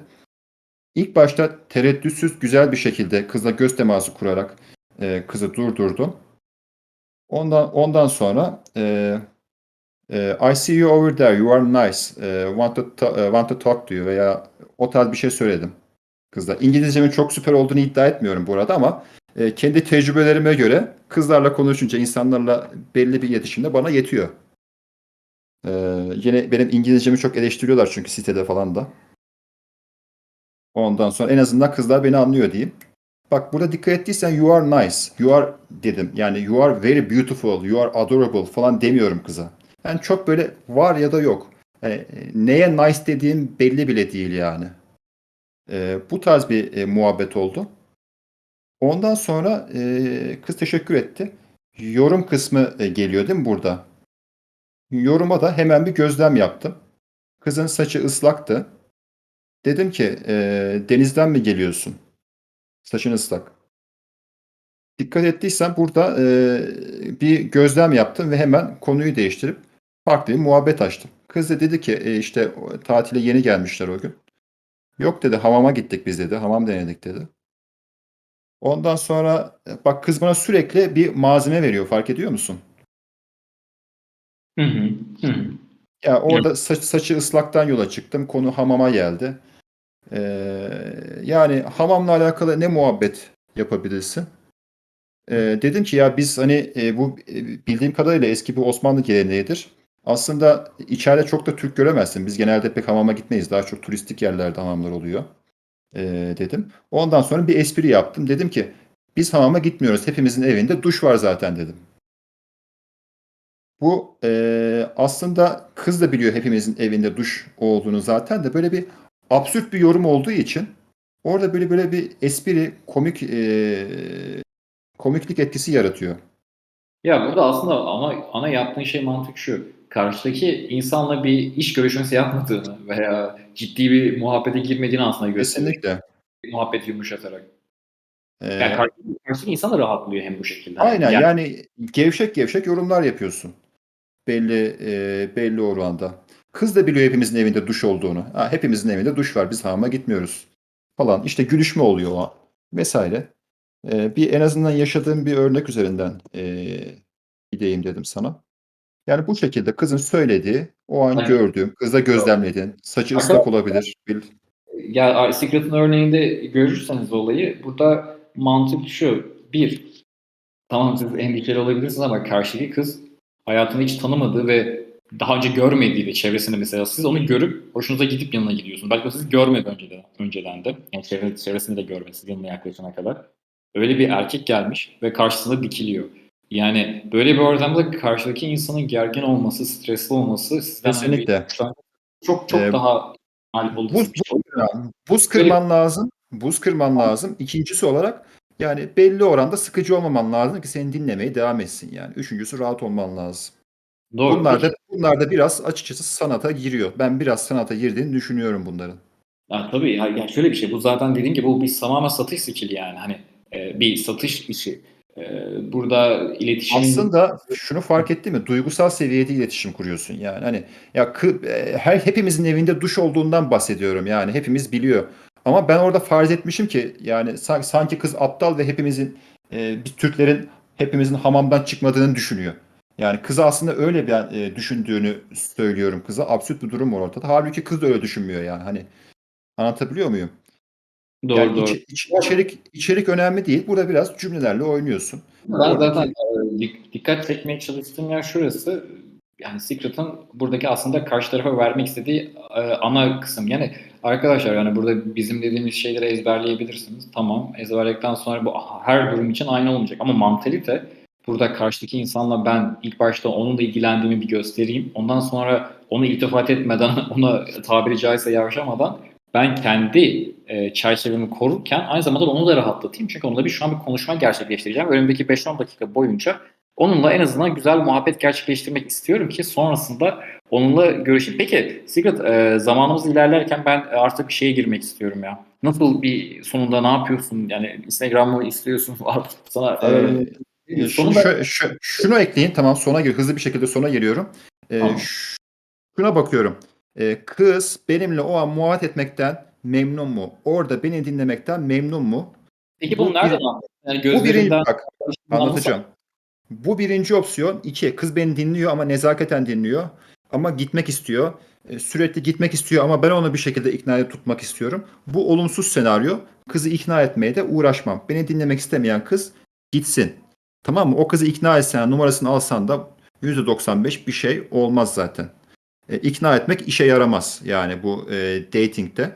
İlk başta tereddütsüz güzel bir şekilde kızla göz teması kurarak e, kızı durdurdum. Ondan ondan sonra e, e, I see you over there, you are nice, e, want to ta- want to talk to you veya o tarz bir şey söyledim kızla. İngilizcemin çok süper olduğunu iddia etmiyorum bu arada ama e, kendi tecrübelerime göre kızlarla konuşunca insanlarla belli bir iletişimde bana yetiyor. E, yine benim İngilizcemi çok eleştiriyorlar çünkü sitede falan da. Ondan sonra en azından kızlar beni anlıyor diyeyim. Bak burada dikkat ettiysen you are nice, you are dedim. Yani you are very beautiful, you are adorable falan demiyorum kıza. Yani çok böyle var ya da yok. Yani, e, neye nice dediğim belli bile değil yani. E, bu tarz bir e, muhabbet oldu. Ondan sonra e, kız teşekkür etti. Yorum kısmı e, geliyor değil mi burada? Yoruma da hemen bir gözlem yaptım. Kızın saçı ıslaktı. Dedim ki e, denizden mi geliyorsun? Saçın ıslak. Dikkat ettiysen burada e, bir gözlem yaptım ve hemen konuyu değiştirip farklı bir muhabbet açtım. Kız da dedi ki e, işte tatile yeni gelmişler o gün. Yok dedi hamama gittik biz dedi. Hamam denedik dedi. Ondan sonra bak kız bana sürekli bir malzeme veriyor fark ediyor musun? Hı hı. Hı. Ya orada saç, saçı ıslaktan yola çıktım. Konu hamama geldi. Ee, yani hamamla alakalı ne muhabbet yapabilirsin? Ee, dedim ki ya biz hani e, bu e, bildiğim kadarıyla eski bir Osmanlı geleneğidir. Aslında içeride çok da Türk göremezsin. Biz genelde pek hamama gitmeyiz. Daha çok turistik yerlerde hamamlar oluyor. Ee, dedim. Ondan sonra bir espri yaptım. Dedim ki biz hamama gitmiyoruz. Hepimizin evinde duş var zaten dedim. Bu e, aslında kız da biliyor hepimizin evinde duş olduğunu zaten de böyle bir absürt bir yorum olduğu için orada böyle böyle bir espri komik e, komiklik etkisi yaratıyor. Ya burada aslında ama ana yaptığın şey mantık şu. Karşıdaki insanla bir iş görüşmesi yapmadığını veya ciddi bir muhabbete girmediğini aslında gösteriyor. Kesinlikle. Muhabbeti yumuşatarak. Ee, Yani karşıdaki, karşıdaki insan da rahatlıyor hem bu şekilde. aynen Yani- yani gevşek gevşek yorumlar yapıyorsun. Belli e, belli oranda. Kız da biliyor hepimizin evinde duş olduğunu. Ha, hepimizin evinde duş var. Biz hamama gitmiyoruz. Falan. İşte gülüşme oluyor o an. Vesaire. Ee, bir en azından yaşadığım bir örnek üzerinden e, gideyim dedim sana. Yani bu şekilde kızın söylediği, o an Aynen. gördüğüm, kızda gözlemlediğin, saçı ıslak olabilir. Bir, Ya Secret'ın örneğinde görürseniz olayı burada mantık şu. Bir, tamam siz endişeli olabilirsiniz ama karşıdaki kız hayatını hiç tanımadığı ve daha önce görmediği ve çevresinde mesela siz onu görüp hoşunuza gidip yanına gidiyorsunuz. Belki o sizi görmedi önceden, önceden de. Yani çevre, çevresini de görmesi yanına yaklaşana kadar. Öyle bir erkek gelmiş ve karşısında dikiliyor. Yani böyle bir ortamda karşıdaki insanın gergin olması, stresli olması sizden hani Kesinlikle. çok çok Ee, daha buz, buz, buz kırman lazım. Buz kırman lazım. İkincisi olarak yani belli oranda sıkıcı olmaman lazım ki seni dinlemeye devam etsin yani. Üçüncüsü rahat olman lazım. Doğru. Bunlar da bunlar da biraz açıkçası sanata giriyor. Ben biraz sanata girdiğini düşünüyorum bunların. Ya tabii ya, ya şöyle bir şey bu zaten dediğim gibi bu bir tamamen satış skill'i yani hani e, bir satış işi. E, burada iletişim Aslında şunu fark etti mi? Duygusal seviyede iletişim kuruyorsun yani. Hani ya e, her hepimizin evinde duş olduğundan bahsediyorum yani. Hepimiz biliyor. Ama ben orada farz etmişim ki yani sanki, kız aptal ve hepimizin e, Türklerin hepimizin hamamdan çıkmadığını düşünüyor. Yani kızı aslında öyle bir e, düşündüğünü söylüyorum kıza. Absürt bir durum var ortada. Halbuki kız da öyle düşünmüyor yani. Hani anlatabiliyor muyum? Doğru yani doğru. iç- iç- içerik içerik önemli değil. Burada biraz cümlelerle oynuyorsun. Ben Oradaki- zaten e, dik- dikkat çekmeye çalıştığım yer şurası. Yani Secret'ın buradaki aslında karşı tarafa vermek istediği e, ana kısım. Yani arkadaşlar yani burada bizim dediğimiz şeyleri ezberleyebilirsiniz. Tamam. Ezberledikten sonra bu her durum için aynı olmayacak. Ama mantalite burada karşıdaki insanla ben ilk başta onunla ilgilendiğimi bir göstereyim. Ondan sonra onu iltifat etmeden, ona tabiri caizse yavaşlamadan ben kendi e, çerçevemi korurken aynı zamanda onu da rahatlatayım. Çünkü onunla bir şu an bir konuşma gerçekleştireceğim. Önümdeki 5-10 dakika boyunca onunla en azından güzel muhabbet gerçekleştirmek istiyorum ki sonrasında onunla görüşeyim. Peki Secret e, zamanımız ilerlerken ben artık bir şeye girmek istiyorum ya. Nasıl bir sonunda ne yapıyorsun? Yani Instagram'ı istiyorsun artık sana Ee, e, Ee, sonunda şu- şu- şunu ekleyin tamam sona gir hızlı bir şekilde sona geliyorum. Ee, Tamam. şuna bakıyorum. Ee, kız benimle o an muhabbet etmekten memnun mu? Orada beni dinlemekten memnun mu? peki bu nereden bir- anladın? Yani Bu birinci bak anlatacağım. Bu birinci opsiyon. İki kız beni dinliyor ama nezaketen dinliyor. Ama gitmek istiyor. Ee, sürekli gitmek istiyor ama ben onu bir şekilde ikna tutmak istiyorum. Bu olumsuz senaryo. Kızı ikna etmeye de uğraşmam. Beni dinlemek istemeyen kız gitsin. Tamam mı? O kızı ikna etsen, numarasını alsan da %95 bir şey olmaz zaten. E, ikna etmek işe yaramaz yani bu e, dating'de.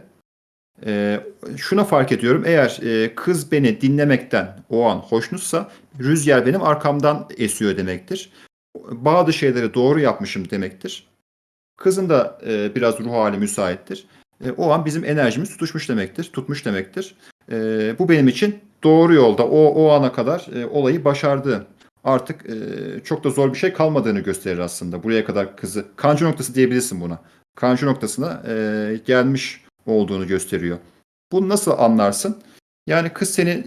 E, şuna fark ediyorum. Eğer e, kız beni dinlemekten o an hoşnutsa rüzgar benim arkamdan esiyor demektir. Bazı şeyleri doğru yapmışım demektir. Kızın da e, biraz ruh hali müsaittir. E, o an bizim enerjimiz tutuşmuş demektir, tutmuş demektir. E, bu benim için doğru yolda o o ana kadar e, olayı başardı. Artık e, çok da zor bir şey kalmadığını gösterir aslında. Buraya kadar kızı kancı noktası diyebilirsin buna. Kancı noktasına e, gelmiş olduğunu gösteriyor. Bunu nasıl anlarsın? Yani kız seni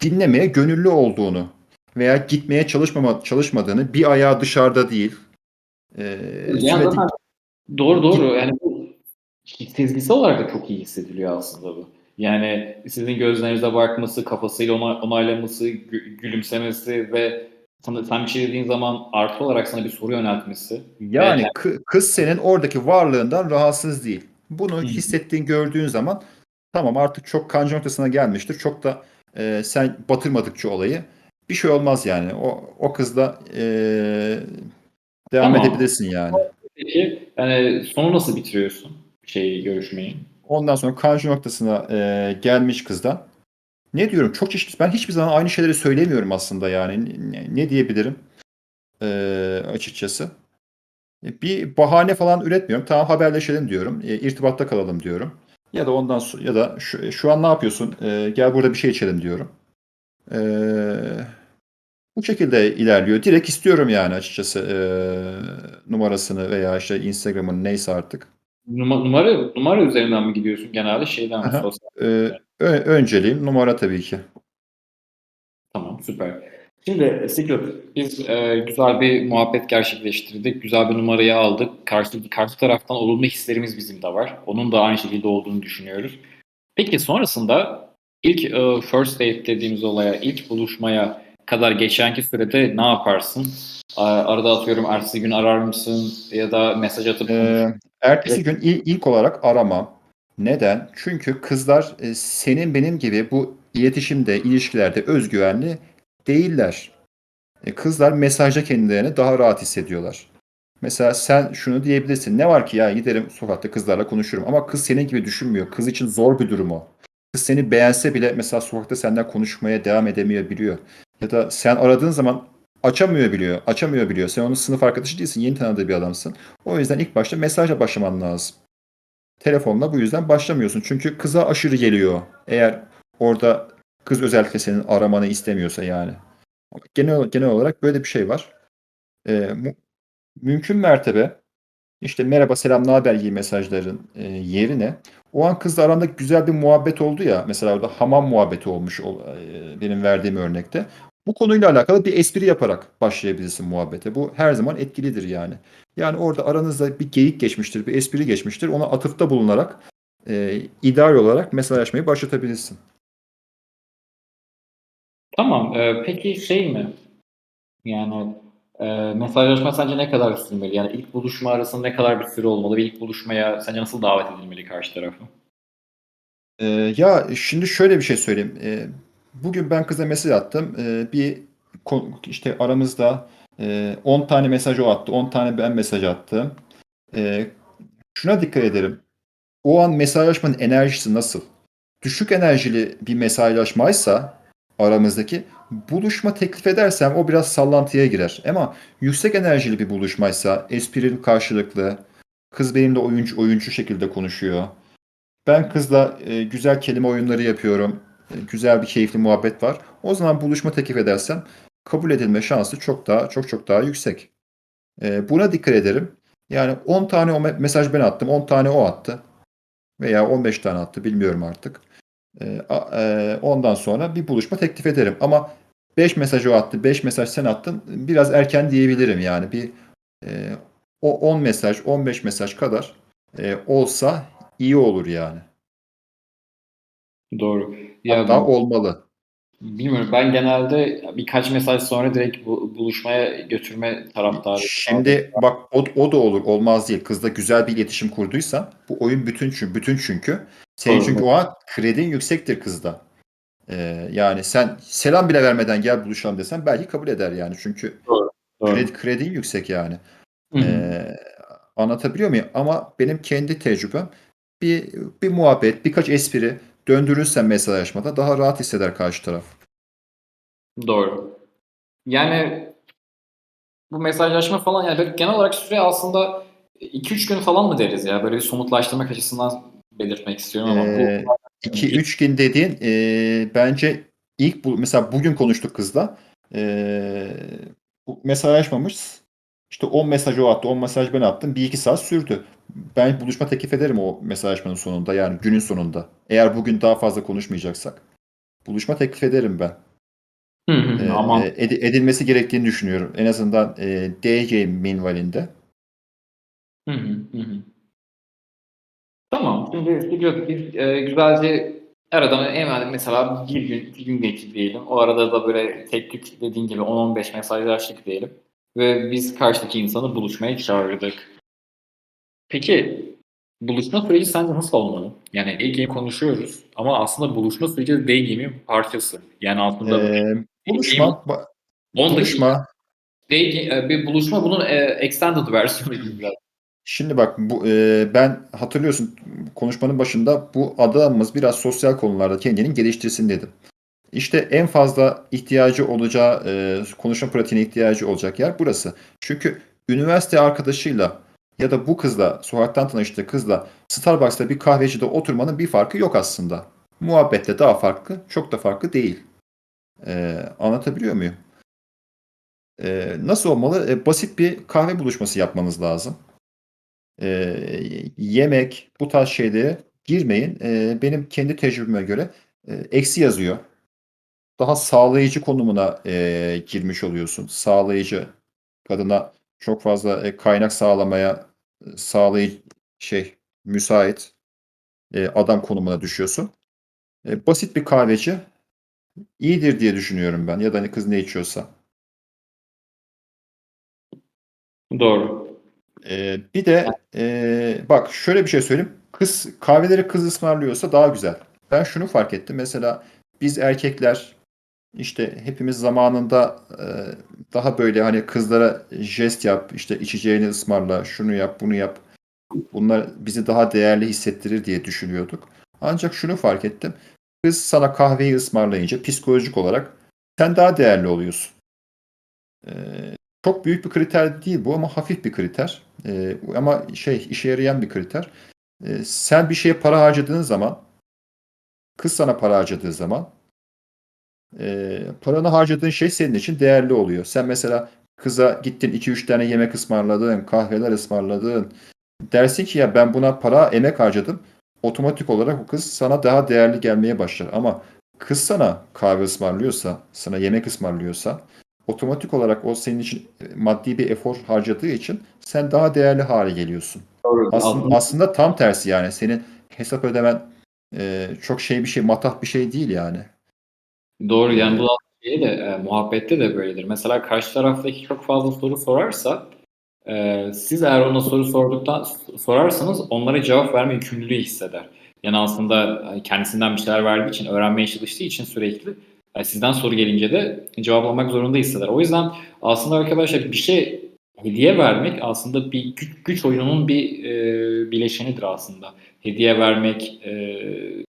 dinlemeye gönüllü olduğunu veya gitmeye çalışmama çalışmadığını, bir ayağı dışarıda değil. E, Yani zaten doğru doğru. Yani bu sezgisi olarak da çok iyi hissediliyor aslında bu. Yani sizin gözlerinize bakması, kafasıyla ona, onaylaması, gü- gülümsemesi ve sana, sen bir şey dediğin zaman artı olarak sana bir soru yöneltmesi. Yani kı- kız senin oradaki varlığından rahatsız değil. Bunu Hı. hissettiğin, gördüğün zaman tamam artık çok kancı noktasına gelmiştir. Çok da e, sen batırmadıkça olayı bir şey olmaz yani. O o kızla e, devam Tamam. edebilirsin yani. Peki yani sonu nasıl bitiriyorsun şeyi görüşmeyi? Ondan sonra kancı noktasına e, gelmiş kızdan. Ne diyorum? Çok çeşitli. Ben hiçbir zaman aynı şeyleri söylemiyorum aslında yani. Ne, ne diyebilirim? E, açıkçası. E, Bir bahane falan üretmiyorum. Tamam haberleşelim diyorum. E, irtibatta kalalım diyorum. Ya da ondan sonra ya da şu, şu an ne yapıyorsun? E, gel burada bir şey içelim diyorum. E, Bu şekilde ilerliyor. Direkt istiyorum yani açıkçası e, numarasını veya işte Instagram'ın neyse artık. Numa- numara numara üzerinden mi gidiyorsun genelde şeyden mi sosyal? E, ö- önceliğim numara tabii ki. Tamam süper. Şimdi Sigrid biz e, güzel bir muhabbet gerçekleştirdik. Güzel bir numarayı aldık. Karşı, karşı taraftan olumlu hislerimiz bizim de var. Onun da aynı şekilde olduğunu düşünüyoruz. Peki sonrasında ilk e, first date dediğimiz olaya, ilk buluşmaya kadar geçenki sürede ne yaparsın? Arada atıyorum ertesi gün arar mısın ya da mesaj atıp E, ertesi gün il- ilk olarak aramam. Neden? Çünkü kızlar e, senin benim gibi bu iletişimde, ilişkilerde özgüvenli değiller. E, kızlar mesajda kendilerini daha rahat hissediyorlar. Mesela sen şunu diyebilirsin. Ne var ki ya giderim sokakta kızlarla konuşurum. Ama kız senin gibi düşünmüyor. Kız için zor bir durum o. Kız seni beğense bile mesela sokakta senden konuşmaya devam edemiyor biliyor. Ya da sen aradığın zaman açamıyor biliyor. Açamıyor biliyor. Sen onun sınıf arkadaşı değilsin. Yeni tanıdığı bir adamsın. O yüzden ilk başta mesajla başlaman lazım. Telefonla bu yüzden başlamıyorsun. Çünkü kıza aşırı geliyor. Eğer orada kız özellikle senin aramanı istemiyorsa yani. Genel, genel olarak böyle bir şey var. Ee, mu- mümkün mertebe işte merhaba selam ne haber gibi mesajların e, yerine o an kızla aranda güzel bir muhabbet oldu ya mesela orada hamam muhabbeti olmuş ol- e, benim verdiğim örnekte. Bu konuyla alakalı bir espri yaparak başlayabilirsin muhabbete. Bu her zaman etkilidir yani. Yani orada aranızda bir geyik geçmiştir, bir espri geçmiştir. Ona atıfta bulunarak e, ideal olarak mesajlaşmayı başlatabilirsin. Tamam. e, peki şey mi? Yani e, mesajlaşma sence ne kadar sürmeli? Yani ilk buluşma arasında ne kadar bir süre olmalı ve ilk buluşmaya sence nasıl davet edilmeli karşı tarafı? Ee, ya şimdi şöyle bir şey söyleyeyim. Ee, bugün ben kıza mesaj attım. Ee, bir işte aramızda e, 10 tane mesaj o attı, 10 tane ben mesaj attım. Ee, şuna dikkat ederim. O an mesajlaşmanın enerjisi nasıl? Düşük enerjili bir mesajlaşmaysa aramızdaki buluşma teklif edersem o biraz sallantıya girer. Ama yüksek enerjili bir buluşmaysa, esprili karşılıklı, kız benimle oyuncu oyuncu şekilde konuşuyor. Ben kızla e, güzel kelime oyunları yapıyorum. Güzel bir keyifli muhabbet var. O zaman buluşma teklif edersem kabul edilme şansı çok daha çok çok daha yüksek. E, buna dikkat ederim. Yani 10 tane o me- mesaj ben attım, 10 tane o attı veya 15 tane attı bilmiyorum artık. E, e, ondan sonra bir buluşma teklif ederim. Ama 5 mesaj o attı, 5 mesaj sen attın. Biraz erken diyebilirim yani. Bir e, o 10 mesaj, 15 mesaj kadar e, olsa iyi olur yani. Doğru. Ya Hatta ben- olmalı. bilmiyorum ben genelde birkaç mesaj sonra direkt bu, buluşmaya götürme taraftarı. Şimdi bak o, o da olur, olmaz değil. Kızla güzel bir iletişim kurduysan bu oyun bütün çünkü bütün çünkü. Senin Doğru. çünkü o an kredin yüksektir kızda. Ee, yani sen selam bile vermeden gel buluşalım desen belki kabul eder yani. Çünkü Doğru. kredi, kredin yüksek yani. Ee, anlatabiliyor muyum? Ama benim kendi tecrübem bir bir muhabbet, birkaç espri döndürürsen mesajlaşmada daha rahat hisseder karşı taraf. Doğru. Yani bu mesajlaşma falan yani böyle genel olarak süre aslında 2-3 gün falan mı deriz ya? Böyle bir somutlaştırmak açısından belirtmek istiyorum ama Ee, bu 2-3 gün dediğin e, bence ilk bu mesela bugün konuştuk kızla. E, mesajlaşmamış. İşte 10 mesaj o attı, 10 mesaj ben attım. 1-2 saat sürdü. Ben buluşma teklif ederim o mesajlaşmanın sonunda yani günün sonunda. Eğer bugün daha fazla konuşmayacaksak. Buluşma teklif ederim ben. Hı hı, E, e, edi- edilmesi gerektiğini düşünüyorum. En azından e, DJ minvalinde. Hı hı. Tamam. Şimdi Sigurd biz e, güzelce aradan hemen mesela bir gün, iki gün geçti diyelim. O arada da böyle tek tük dediğin gibi 10-15 mesajlaştık diyelim. Ve biz karşıdaki insanı buluşmaya çağırdık. Peki buluşma süreci sence nasıl olmalı? Yani ilk game konuşuyoruz ama aslında buluşma süreci de day game'in bir parçası. Yani aslında E, buluşma, ba- 10 dakika buluşma day e, bir buluşma bunun e, extended versiyonu gibi biraz. Şimdi bak bu e, ben hatırlıyorsun konuşmanın başında bu adamımız biraz sosyal konularda kendini geliştirsin dedim. İşte en fazla ihtiyacı olacağı e, konuşma pratiğine ihtiyacı olacak yer burası. Çünkü üniversite arkadaşıyla ya da bu kızla sokaktan tanıştığı kızla Starbucks'ta bir kahvecide oturmanın bir farkı yok aslında. Muhabbette daha farklı, çok da farklı değil. E, anlatabiliyor muyum? E, nasıl olmalı? E, basit bir kahve buluşması yapmanız lazım. E, yemek, bu tarz şeylere girmeyin. E, benim kendi tecrübeme göre e, eksi yazıyor. Daha sağlayıcı konumuna e, girmiş oluyorsun. Sağlayıcı kadına çok fazla e, kaynak sağlamaya e, sağlayıcı şey müsait e, adam konumuna düşüyorsun. E, basit bir kahveci iyidir diye düşünüyorum ben. Ya da hani kız ne içiyorsa. Doğru. E, bir de e, bak şöyle bir şey söyleyeyim. Kız kahveleri kız ısmarlıyorsa daha güzel. Ben şunu fark ettim. Mesela biz erkekler işte hepimiz zamanında e, daha böyle hani kızlara jest yap, işte içeceğini ısmarla, şunu yap, bunu yap. Bunlar bizi daha değerli hissettirir diye düşünüyorduk. Ancak şunu fark ettim. Kız sana kahveyi ısmarlayınca psikolojik olarak sen daha değerli oluyorsun. E, çok büyük bir kriter değil bu ama hafif bir kriter. E, ama şey işe yarayan bir kriter. Sen bir şeye para harcadığın zaman kız sana para harcadığı zaman e, paranı harcadığın şey senin için değerli oluyor. Sen mesela kıza gittin 2-3 tane yemek ısmarladın, kahveler ısmarladın. Dersin ki ya ben buna para, emek harcadım. Otomatik olarak o kız sana daha değerli gelmeye başlar. Ama kız sana kahve ısmarlıyorsa, sana yemek ısmarlıyorsa otomatik olarak o senin için maddi bir efor harcadığı için sen daha değerli hale geliyorsun. Doğru. Aslında, aslında tam tersi yani. Senin hesap ödemen e, çok şey bir şey, matah bir şey değil yani. Doğru yani bu şey de e, muhabbette de böyledir. Mesela karşı taraftaki çok fazla soru sorarsa e, siz eğer ona soru sorduktan sorarsanız onlara cevap verme yükümlülüğü hisseder. Yani aslında e, kendisinden bir şeyler verdiği için, öğrenmeye çalıştığı için sürekli e, sizden soru gelince de cevaplamak zorunda hisseder. O yüzden aslında arkadaşlar bir şey hediye vermek aslında bir güç, güç oyununun bir e, bileşenidir aslında. Hediye vermek, e,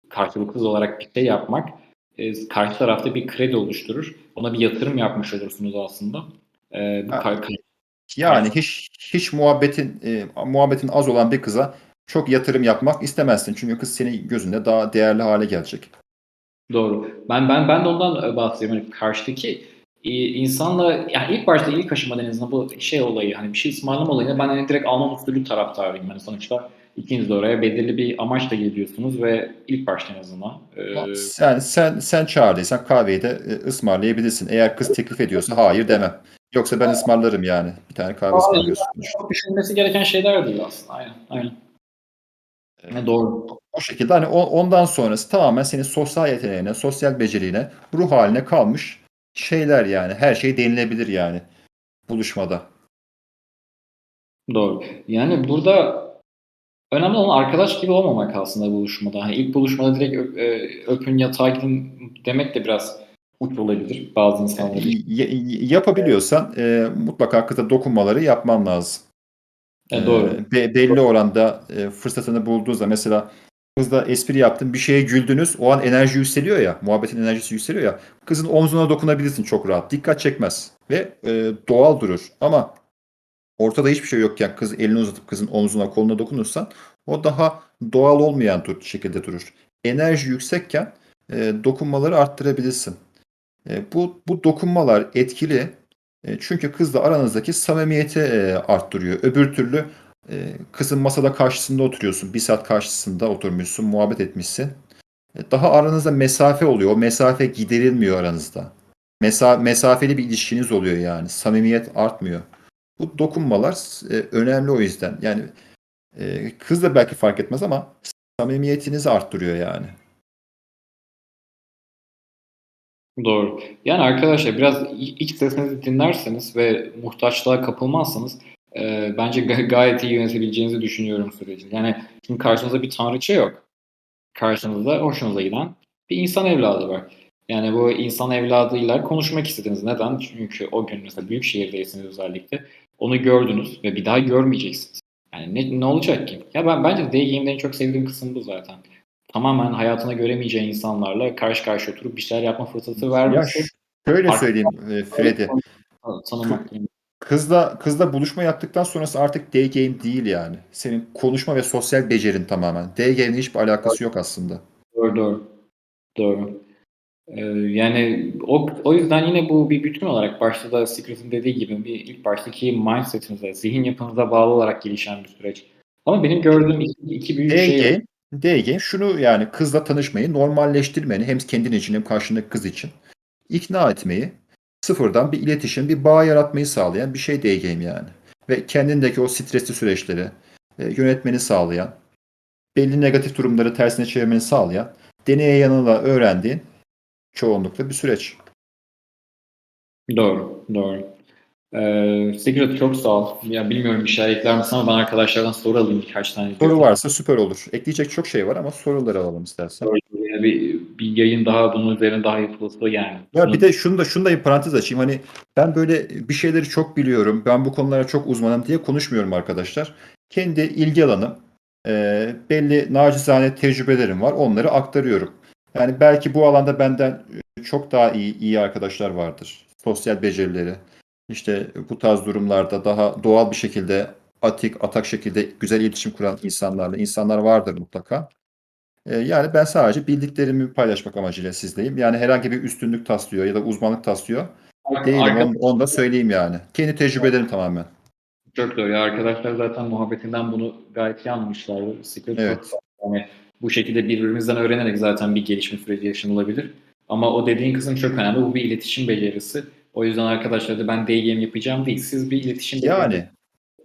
karşılıksız olarak bir şey yapmak e, karşı tarafta bir kredi oluşturur. Ona bir yatırım yapmış olursunuz aslında. E, bu Ha. Yani hiç hiç muhabbetin e, muhabbetin az olan bir kıza çok yatırım yapmak istemezsin. Çünkü kız senin gözünde daha değerli hale gelecek. Doğru. Ben ben ben de ondan e, bahsediyorum. Hani karşıdaki e, insanla yani ilk başta ilk aşamada en azından bu şey olayı hani bir şey ısmarlama olayını ben hani direkt Alman usulü taraftarıyım. Yani sonuçta ikiniz de oraya belirli bir amaçla geliyorsunuz ve ilk başta en azından. e, Sen sen sen çağırdıysan kahveyi de e, ısmarlayabilirsin. Eğer kız teklif ediyorsa hayır demem. Yoksa ben ısmarlarım yani. Bir tane kahve ısmarlıyorsun. çok düşünülmesi gereken şeyler değil aslında. Aynen. Aynen. Yani doğru. O şekilde hani ondan sonrası tamamen senin sosyal yeteneğine, sosyal beceriğine, ruh haline kalmış şeyler yani. Her şey denilebilir yani buluşmada. Doğru. Yani burada önemli olan arkadaş gibi olmamak aslında buluşmada. Hani ilk buluşmada direkt öp- e, öpün yatağa gidin demek de biraz uç olabilir bazı insanlar için. Yapabiliyorsan e, mutlaka kıza dokunmaları yapman lazım. E, doğru. E, be- belli oranda e, fırsatını bulduğunuzda mesela kızla espri yaptın bir şeye güldünüz o an enerji yükseliyor ya muhabbetin enerjisi yükseliyor ya kızın omzuna dokunabilirsin çok rahat dikkat çekmez ve e, doğal durur ama ortada hiçbir şey yokken kız elini uzatıp kızın omzuna koluna dokunursan o daha doğal olmayan dur- şekilde durur. Enerji yüksekken e, dokunmaları arttırabilirsin. E, bu, bu dokunmalar etkili e, çünkü kızla aranızdaki samimiyeti e, arttırıyor. Öbür türlü e, kızın masada karşısında oturuyorsun. Bir saat karşısında oturmuşsun, muhabbet etmişsin. E, daha aranızda mesafe oluyor. O mesafe giderilmiyor aranızda. Mesa mesafeli bir ilişkiniz oluyor yani. Samimiyet artmıyor. Bu dokunmalar e, önemli o yüzden. Yani e, kız da belki fark etmez ama samimiyetinizi arttırıyor yani. Doğru. Yani arkadaşlar biraz iç sesinizi dinlerseniz ve muhtaçlığa kapılmazsanız e, bence ga- gayet iyi yönetebileceğinizi düşünüyorum süreci. Yani şimdi karşınızda bir tanrıça yok. Karşınızda hoşunuza giden bir insan evladı var. Yani bu insan evladıyla konuşmak istediniz. Neden? Çünkü o gün mesela büyük şehirdeyseniz özellikle onu gördünüz ve bir daha görmeyeceksiniz. Yani ne, ne olacak ki? Ya ben bence Day Game'de en çok sevdiğim kısım bu zaten. Tamamen hayatına göremeyeceği insanlarla karşı karşıya oturup bir şeyler yapma fırsatı Ya vermesi. ş- şöyle söyleyeyim e, Freddy. Tanımak. Kızla kızla buluşma yaptıktan sonrası artık day game değil yani. Senin konuşma ve sosyal becerin tamamen. Day game'le hiçbir alakası yok aslında. Doğru doğru. Doğru. Ee, yani o, o yüzden yine bu bir bütün olarak başta da Secret'ın dediği gibi bir ilk baştaki mindsetinize, zihin yapınıza bağlı olarak gelişen bir süreç. Ama benim gördüğüm iki, iki büyük şey var. D-game, D-game şunu yani kızla tanışmayı normalleştirmeni hem kendin için hem karşındaki kız için ikna etmeyi, sıfırdan bir iletişim, bir bağ yaratmayı sağlayan bir şey D-game yani. Ve kendindeki o stresli süreçleri e, yönetmeni sağlayan, belli negatif durumları tersine çevirmeni sağlayan, deneye yanıla öğrendiğin çoğunlukla bir süreç. Doğru, doğru. Ee, Secret çok sağ ol. Ya bilmiyorum bir şey ekler misin ama ben arkadaşlardan soru alayım birkaç tane. Soru varsa süper olur. Ekleyecek çok şey var ama soruları alalım istersen. Yani bir, bir yayın daha bunun üzerine daha yapılsa yani. Ya bir de şunu da şunu da bir parantez açayım. Hani ben böyle bir şeyleri çok biliyorum. Ben bu konulara çok uzmanım diye konuşmuyorum arkadaşlar. Kendi ilgi alanım, e, belli nacizane tecrübelerim var. Onları aktarıyorum. Yani belki bu alanda benden e, çok daha iyi iyi arkadaşlar vardır. Sosyal becerileri. İşte bu tarz durumlarda daha doğal bir şekilde atik, atak şekilde güzel iletişim kuran insanlarla insanlar vardır mutlaka. E, Yani ben sadece bildiklerimi paylaşmak amacıyla sizdeyim. Yani herhangi bir üstünlük taslıyor ya da uzmanlık taslıyor değilim. Onu, onu da söyleyeyim yani. Kendi tecrübelerim tamamen. Çok doğru. Ya arkadaşlar zaten muhabbetinden bunu gayet iyi anlamışlardı. Secret Evet. çok yani bu şekilde birbirimizden öğrenerek zaten bir gelişme süreci yaşanılabilir. Ama o dediğin kısım çok önemli. Bu bir iletişim becerisi. O yüzden arkadaşlar da ben D-game yapacağım değil. Siz bir iletişim Yani becerisi.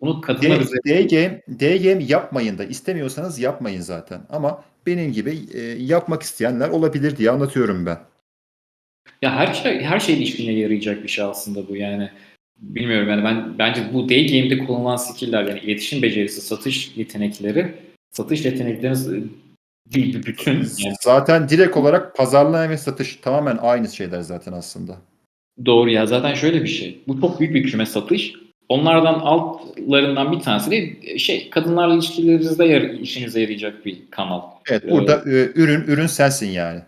Bunu kadınlar D- üzerinde D-game, D-game yapmayın da istemiyorsanız yapmayın zaten. Ama benim gibi e, yapmak isteyenler olabilir diye anlatıyorum ben. Ya her şey her şeyin işine yarayacak bir şey aslında bu yani. Bilmiyorum yani ben bence bu day game'de kullanılan skill'ler yani iletişim becerisi, satış yetenekleri, satış yetenekleriniz e, bir bütün yani Zaten direkt olarak pazarlama ve satış tamamen aynı şeyler zaten aslında. doğru ya zaten şöyle bir şey. Bu çok büyük bir küme satış. Onlardan altlarından bir tanesi de şey kadınlarla ilişkilerinizde yar- işinize yarayacak bir kanal. Evet burada e, ürün ürün sensin yani.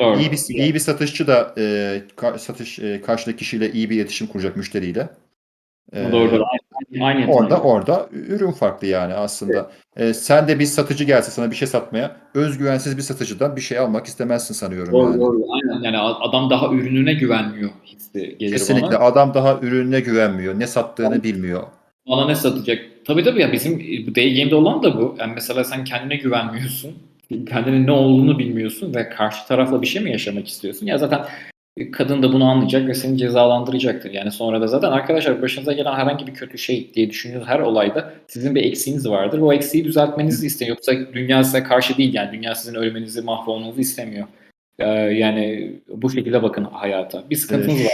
Doğru. İyi bir iyi bir satışçı da e, ka- satış e, karşıdaki kişiyle iyi bir iletişim kuracak müşteriyle. E, doğru. Aynı, yetenek. Orada orada ürün farklı yani aslında. E, sen de bir satıcı gelse sana bir şey satmaya özgüvensiz bir satıcıdan bir şey almak istemezsin sanıyorum Doğru, yani. doğru. Aynen. Yani adam daha ürününe güvenmiyor hissi gelir Kesinlikle bana. adam daha ürününe güvenmiyor. Ne sattığını bilmiyor. Bana ne satacak? Tabii tabii ya bizim bu day game'de olan da bu. Yani mesela sen kendine güvenmiyorsun. Kendinin ne olduğunu bilmiyorsun ve karşı tarafla bir şey mi yaşamak istiyorsun? Ya zaten kadın da bunu anlayacak ve seni cezalandıracaktır. Yani sonra da zaten arkadaşlar başınıza gelen herhangi bir kötü şey diye düşündüğünüz her olayda sizin bir eksiğiniz vardır. O eksiği düzeltmenizi istiyor. Yoksa dünya size karşı değil yani. Dünya sizin ölmenizi, mahvolmanızı istemiyor. Ee, yani bu şekilde bakın hayata. Bir sıkıntınız Ee, var.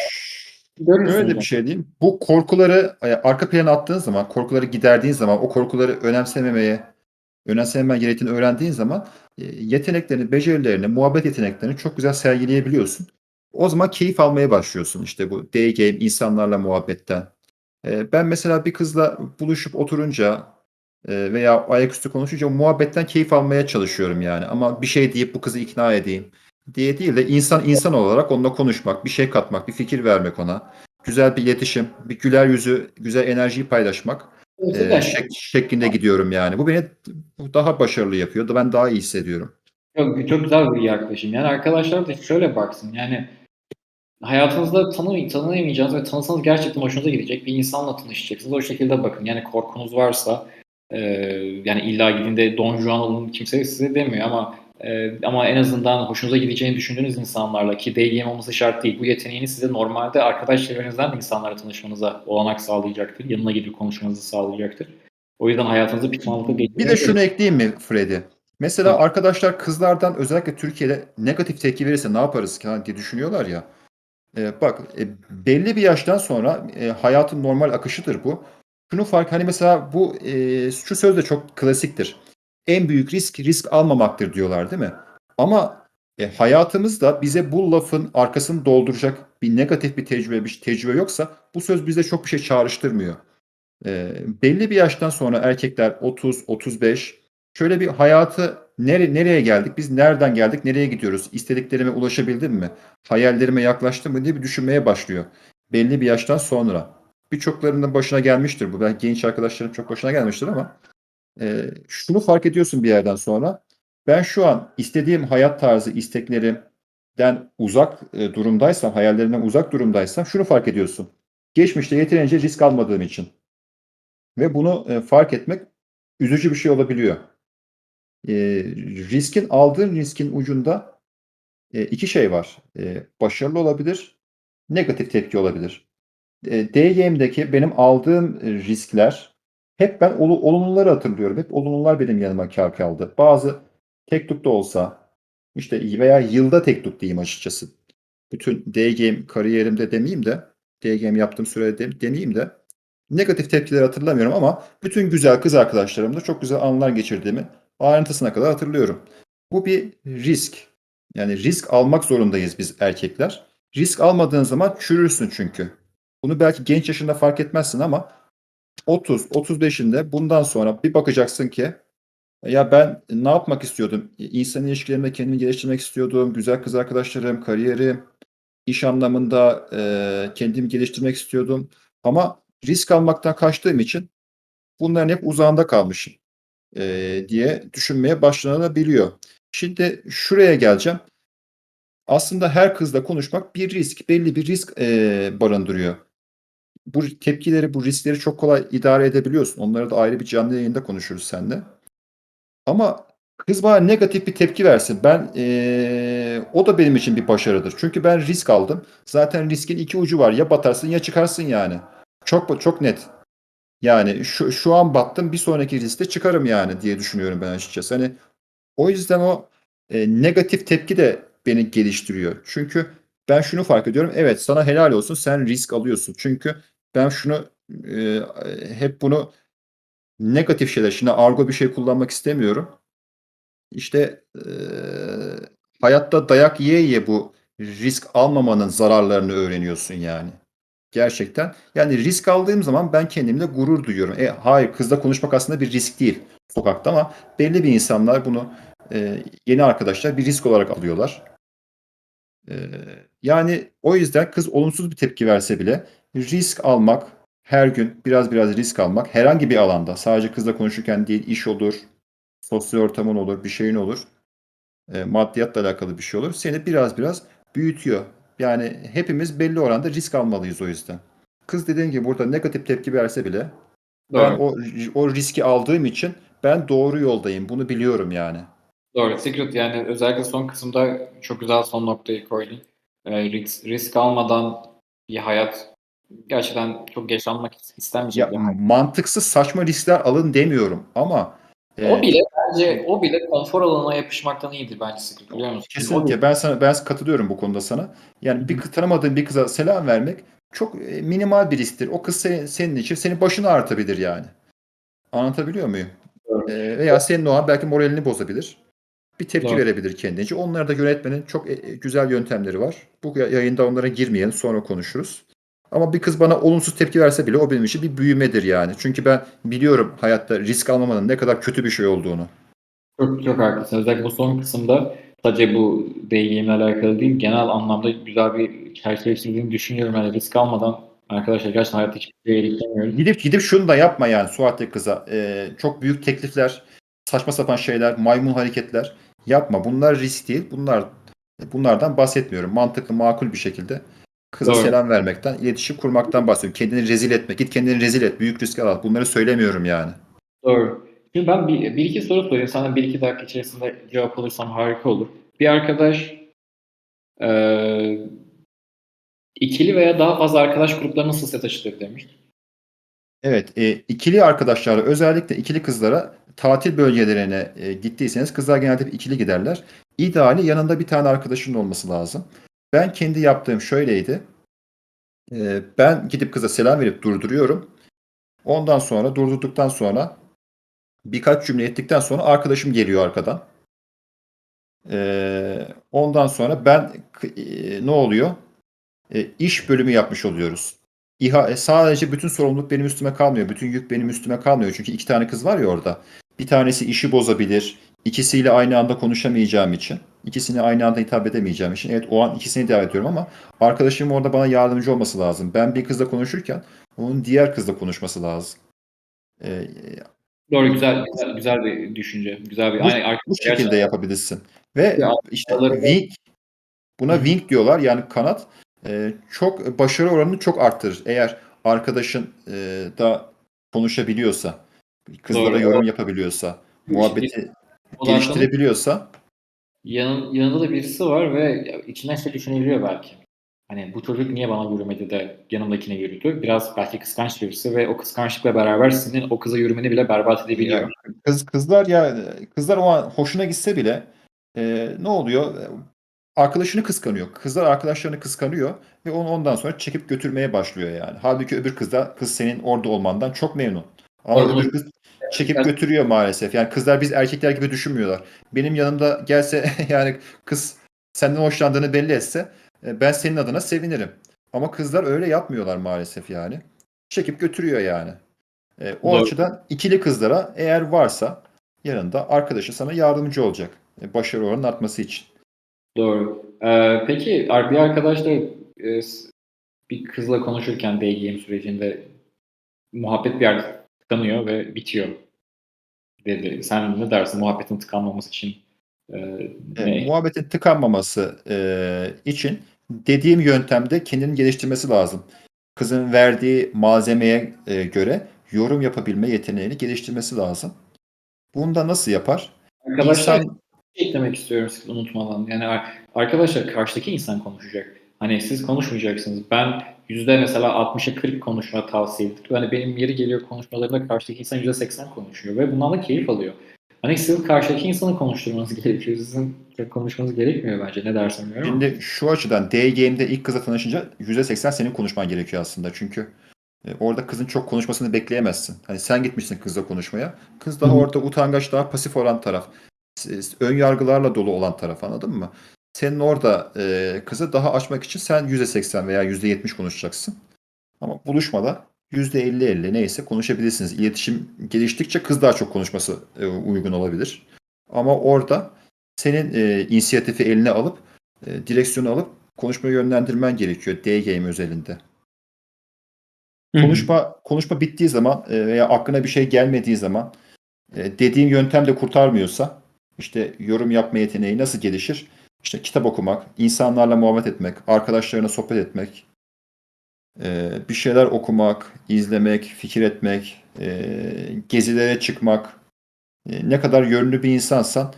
Görürsünüz Öyle bir şey diyeyim. Bu korkuları e, arka plana attığın zaman, korkuları giderdiğin zaman, o korkuları önemsememeye, önemsememen gerektiğini öğrendiğin zaman e, yeteneklerini, becerilerini, muhabbet yeteneklerini çok güzel sergileyebiliyorsun. O zaman keyif almaya başlıyorsun işte bu day game, insanlarla muhabbetten. E, Ben mesela bir kızla buluşup oturunca e, veya ayaküstü konuşunca muhabbetten keyif almaya çalışıyorum yani. Ama bir şey deyip bu kızı ikna edeyim diye değil de insan insan olarak onunla konuşmak, bir şey katmak, bir fikir vermek ona. Güzel bir iletişim, bir güler yüzü, güzel enerjiyi paylaşmak e, şek- şeklinde gidiyorum yani. Bu beni daha başarılı yapıyor. da Ben daha iyi hissediyorum. Çok, çok güzel bir yaklaşım. Yani arkadaşlar da şöyle baksın. Yani hayatınızda tanı, tanıyamayacağınız ve tanısanız gerçekten hoşunuza gidecek bir insanla tanışacaksınız. O şekilde bakın. Yani korkunuz varsa e, yani illa gidinde Don Juan olun kimse size demiyor ama e, ama en azından hoşunuza gideceğini düşündüğünüz insanlarla ki game olması şart değil. Bu yeteneğini size normalde arkadaş çevrenizden de insanlarla tanışmanıza olanak sağlayacaktır. Yanına gidip konuşmanızı sağlayacaktır. O yüzden hayatınızı pişmanlıkla Bir de şunu ekleyeyim mi Freddy? Mesela Hı. arkadaşlar kızlardan özellikle Türkiye'de negatif tepki verirse ne yaparız ki diye düşünüyorlar ya. E, bak e, belli bir yaştan sonra e, hayatın normal akışıdır bu. Şunu fark hani mesela bu e, şu söz de çok klasiktir. En büyük risk risk almamaktır diyorlar değil mi? Ama e, hayatımızda bize bu lafın arkasını dolduracak bir negatif bir tecrübe bir tecrübe yoksa bu söz bize çok bir şey çağrıştırmıyor. E, belli bir yaştan sonra erkekler 30 35 şöyle bir hayatı nere, nereye geldik? Biz nereden geldik? Nereye gidiyoruz? İstediklerime ulaşabildim mi? Hayallerime yaklaştım mı diye bir düşünmeye başlıyor. Belli bir yaştan sonra. Birçoklarının başına gelmiştir bu. Ben genç arkadaşlarım çok başına gelmiştir ama e, şunu fark ediyorsun bir yerden sonra. Ben şu an istediğim hayat tarzı, isteklerim, den uzak durumdaysam, hayallerinden uzak durumdaysam şunu fark ediyorsun. Geçmişte yeterince risk almadığım için. Ve bunu fark etmek üzücü bir şey olabiliyor. E, riskin aldığın riskin ucunda e, iki şey var. E, başarılı olabilir, negatif tepki olabilir. E, DGM'deki benim aldığım riskler hep ben olu- olumluları hatırlıyorum. Hep olumlular benim yanıma kar kaldı. Bazı tek tük de olsa işte veya yılda tek tük diyeyim açıkçası. Bütün DGM kariyerimde demeyeyim de DGM yaptığım sürede dem- demeyeyim de negatif tepkileri hatırlamıyorum ama bütün güzel kız arkadaşlarımla çok güzel anılar geçirdiğimi ayrıntısına kadar hatırlıyorum. Bu bir risk. Yani risk almak zorundayız biz erkekler. Risk almadığın zaman çürürsün çünkü. Bunu belki genç yaşında fark etmezsin ama 30, 35'inde bundan sonra bir bakacaksın ki ya ben ne yapmak istiyordum? İnsan ilişkilerimde kendimi geliştirmek istiyordum. Güzel kız arkadaşlarım, kariyerim, iş anlamında e, kendimi geliştirmek istiyordum. Ama risk almaktan kaçtığım için bunların hep uzağında kalmışım e, diye düşünmeye başlanabiliyor. Şimdi şuraya geleceğim. Aslında her kızla konuşmak bir risk, belli bir risk e, barındırıyor. Bu tepkileri, bu riskleri çok kolay idare edebiliyorsun. Onları da ayrı bir canlı yayında konuşuruz seninle. Ama kız bana negatif bir tepki versin. Ben e, o da benim için bir başarıdır. Çünkü ben risk aldım. Zaten riskin iki ucu var. Ya batarsın ya çıkarsın yani. Çok çok net. Yani şu, şu an battım bir sonraki riskte çıkarım yani diye düşünüyorum ben açıkçası. Hani o yüzden o e, negatif tepki de beni geliştiriyor. Çünkü ben şunu fark ediyorum. Evet sana helal olsun sen risk alıyorsun. Çünkü ben şunu e, hep bunu negatif şeyler. Şimdi argo bir şey kullanmak istemiyorum. İşte e, hayatta dayak yiye yiye bu risk almamanın zararlarını öğreniyorsun yani. Gerçekten. Yani risk aldığım zaman ben kendimle gurur duyuyorum. E, hayır kızla konuşmak aslında bir risk değil sokakta ama belli bir insanlar bunu e, yeni arkadaşlar bir risk olarak alıyorlar. E, yani o yüzden kız olumsuz bir tepki verse bile risk almak, her gün biraz biraz risk almak herhangi bir alanda sadece kızla konuşurken değil iş olur, sosyal ortamın olur, bir şeyin olur, e, maddiyatla alakalı bir şey olur. Seni biraz biraz büyütüyor. Yani hepimiz belli oranda risk almalıyız o yüzden. Kız dediğin gibi burada negatif tepki verse bile ben Doğru. o, o riski aldığım için ben doğru yoldayım. Bunu biliyorum yani. Doğru. Secret yani özellikle son kısımda çok güzel son noktayı koydun. Ee, risk, risk almadan bir hayat gerçekten çok yaşanmak istenmeyecek Ya mantıksız saçma riskler alın demiyorum ama e, O bile bence o bile konfor alanına yapışmaktan iyidir bence Secret biliyor musun? Kesinlikle ben sana ben katılıyorum bu konuda sana. Yani bir tanımadığın bir kıza selam vermek çok e, minimal bir risktir. O kız se- senin için senin başını ağrıtabilir yani. Anlatabiliyor muyum? Doğru. E, veya senin o an belki moralini bozabilir. Bir tepki Doğru. verebilir kendince. Onları da yönetmenin çok e, e, güzel yöntemleri var. Bu ya- yayında onlara girmeyelim sonra konuşuruz. Ama bir kız bana olumsuz tepki verse bile o benim için bir büyümedir yani. Çünkü ben biliyorum hayatta risk almamanın ne kadar kötü bir şey olduğunu. Çok çok haklısın. Özellikle bu son kısımda sadece bu DGM'le alakalı değil, genel anlamda güzel bir çerçeve çizdiğini düşünüyorum. Yani risk almadan arkadaşlar gerçekten hayatta hiçbir şeye eriklemiyoruz. Gidip gidip şunu da yapma yani Suat'taki kıza. Ee, çok büyük teklifler, saçma sapan şeyler, maymun hareketler yapma. Bunlar risk değil. Bunlar bunlardan bahsetmiyorum. Mantıklı, makul bir şekilde kıza Doğru. selam vermekten, iletişim kurmaktan bahsediyorum. Kendini rezil etme. Git kendini rezil et. Büyük risk al. Bunları söylemiyorum yani. Doğru. Şimdi ben bir, bir iki soru sorayım. Sana bir iki dakika içerisinde cevap alırsam harika olur. Bir arkadaş eee, ikili veya daha fazla arkadaş grupları nasıl set açılır demiş. Evet, e, ikili arkadaşlarla özellikle ikili kızlara tatil bölgelerine e, gittiyseniz kızlar genelde ikili giderler. İdeali yanında bir tane arkadaşın olması lazım. Ben kendi yaptığım şöyleydi. E, ben gidip kıza selam verip durduruyorum. Ondan sonra durdurduktan sonra birkaç cümle ettikten sonra arkadaşım geliyor arkadan. E, ondan sonra ben e, ne oluyor? E, iş bölümü yapmış oluyoruz. İHA, e, sadece bütün sorumluluk benim üstüme kalmıyor. Bütün yük benim üstüme kalmıyor. Çünkü iki tane kız var ya orada. Bir tanesi işi bozabilir. İkisiyle aynı anda konuşamayacağım için. İkisini aynı anda hitap edemeyeceğim için. Evet o an ikisini davet ediyorum ama arkadaşım orada bana yardımcı olması lazım. Ben bir kızla konuşurken onun diğer kızla konuşması lazım. Ee, Doğru güzel güzel, güzel bir düşünce. Güzel bir Bu- aynı bu şekilde gerçekten yapabilirsin. Ve Ya, işte aralarında- wing, Buna wing diyorlar yani kanat. E, çok başarı oranını çok arttırır. Eğer arkadaşın e, da konuşabiliyorsa, kızlara Doğru. yorum yapabiliyorsa, muhabbeti geliştirebiliyorsa Yanın, yanında da birisi var ve içinden şey düşünebiliyor belki. Hani bu çocuk niye bana yürümedi de yanımdakine yürüdü. Biraz belki kıskanç birisi ve o kıskançlıkla beraber senin o kıza yürümeni bile berbat edebiliyor. Yani kız kızlar ya kızlar o an hoşuna gitse bile e, ne oluyor? Arkadaşını kıskanıyor. Kızlar arkadaşlarını kıskanıyor ve onu ondan sonra çekip götürmeye başlıyor yani. Halbuki öbür kız da kız senin orada olmandan çok memnun. Ama Doğru. öbür kız çekip götürüyor maalesef. Yani kızlar biz erkekler gibi düşünmüyorlar. Benim yanımda gelse yani kız senden hoşlandığını belli etse e, ben senin adına sevinirim. Ama kızlar öyle yapmıyorlar maalesef yani. Çekip götürüyor yani. E, o Doğru. açıdan ikili kızlara eğer varsa yanında arkadaşı sana yardımcı olacak. E, başarı oranının artması için. Doğru. Ee, peki bir arkadaş da e, bir kızla konuşurken DGM sürecinde muhabbet bir tıkanıyor ve bitiyor dedi. Sen ne dersin muhabbetin tıkanmaması için? e, E, ne? muhabbetin tıkanmaması e, için dediğim yöntemde kendini geliştirmesi lazım. Kızın verdiği malzemeye e, göre yorum yapabilme yeteneğini geliştirmesi lazım. Bunu da nasıl yapar? Arkadaşlar İnsan şey eklemek istiyorum unutmadan. Yani ar- arkadaşlar karşıdaki insan konuşacak. Hani siz konuşmayacaksınız. Ben yüzde mesela 60'a 40 konuşma tavsiye edilir. Hani benim yeri geliyor konuşmalarında karşıdaki insan yüzde 80 konuşuyor ve bundan da keyif alıyor. Hani sizin karşıdaki insanı konuşturmanız gerekiyor. Sizin konuşmanız gerekmiyor bence. Ne dersin bilmiyorum. Şimdi şu açıdan D-Game'de ilk kızla tanışınca %80 senin konuşman gerekiyor aslında. Çünkü e, orada kızın çok konuşmasını bekleyemezsin. Hani sen gitmişsin kızla konuşmaya. Kız daha Hı orada utangaç, daha pasif olan taraf. Ön yargılarla dolu olan taraf anladın mı? Senin orada e, kızı daha açmak için sen %80 veya %70 konuşacaksın. Ama buluşmada %50-50 neyse konuşabilirsiniz. İletişim geliştikçe kız daha çok konuşması e, uygun olabilir. Ama orada senin e, inisiyatifi eline alıp e, direksiyonu alıp konuşmayı yönlendirmen gerekiyor D-Game özelinde. Konuşma konuşma bittiği zaman e, veya aklına bir şey gelmediği zaman e, dediğin yöntem de kurtarmıyorsa işte yorum yapma yeteneği nasıl gelişir? İşte kitap okumak, insanlarla muhabbet etmek, arkadaşlarına sohbet etmek, e, bir şeyler okumak, izlemek, fikir etmek, e, gezilere çıkmak. E, ne kadar yönlü bir insansan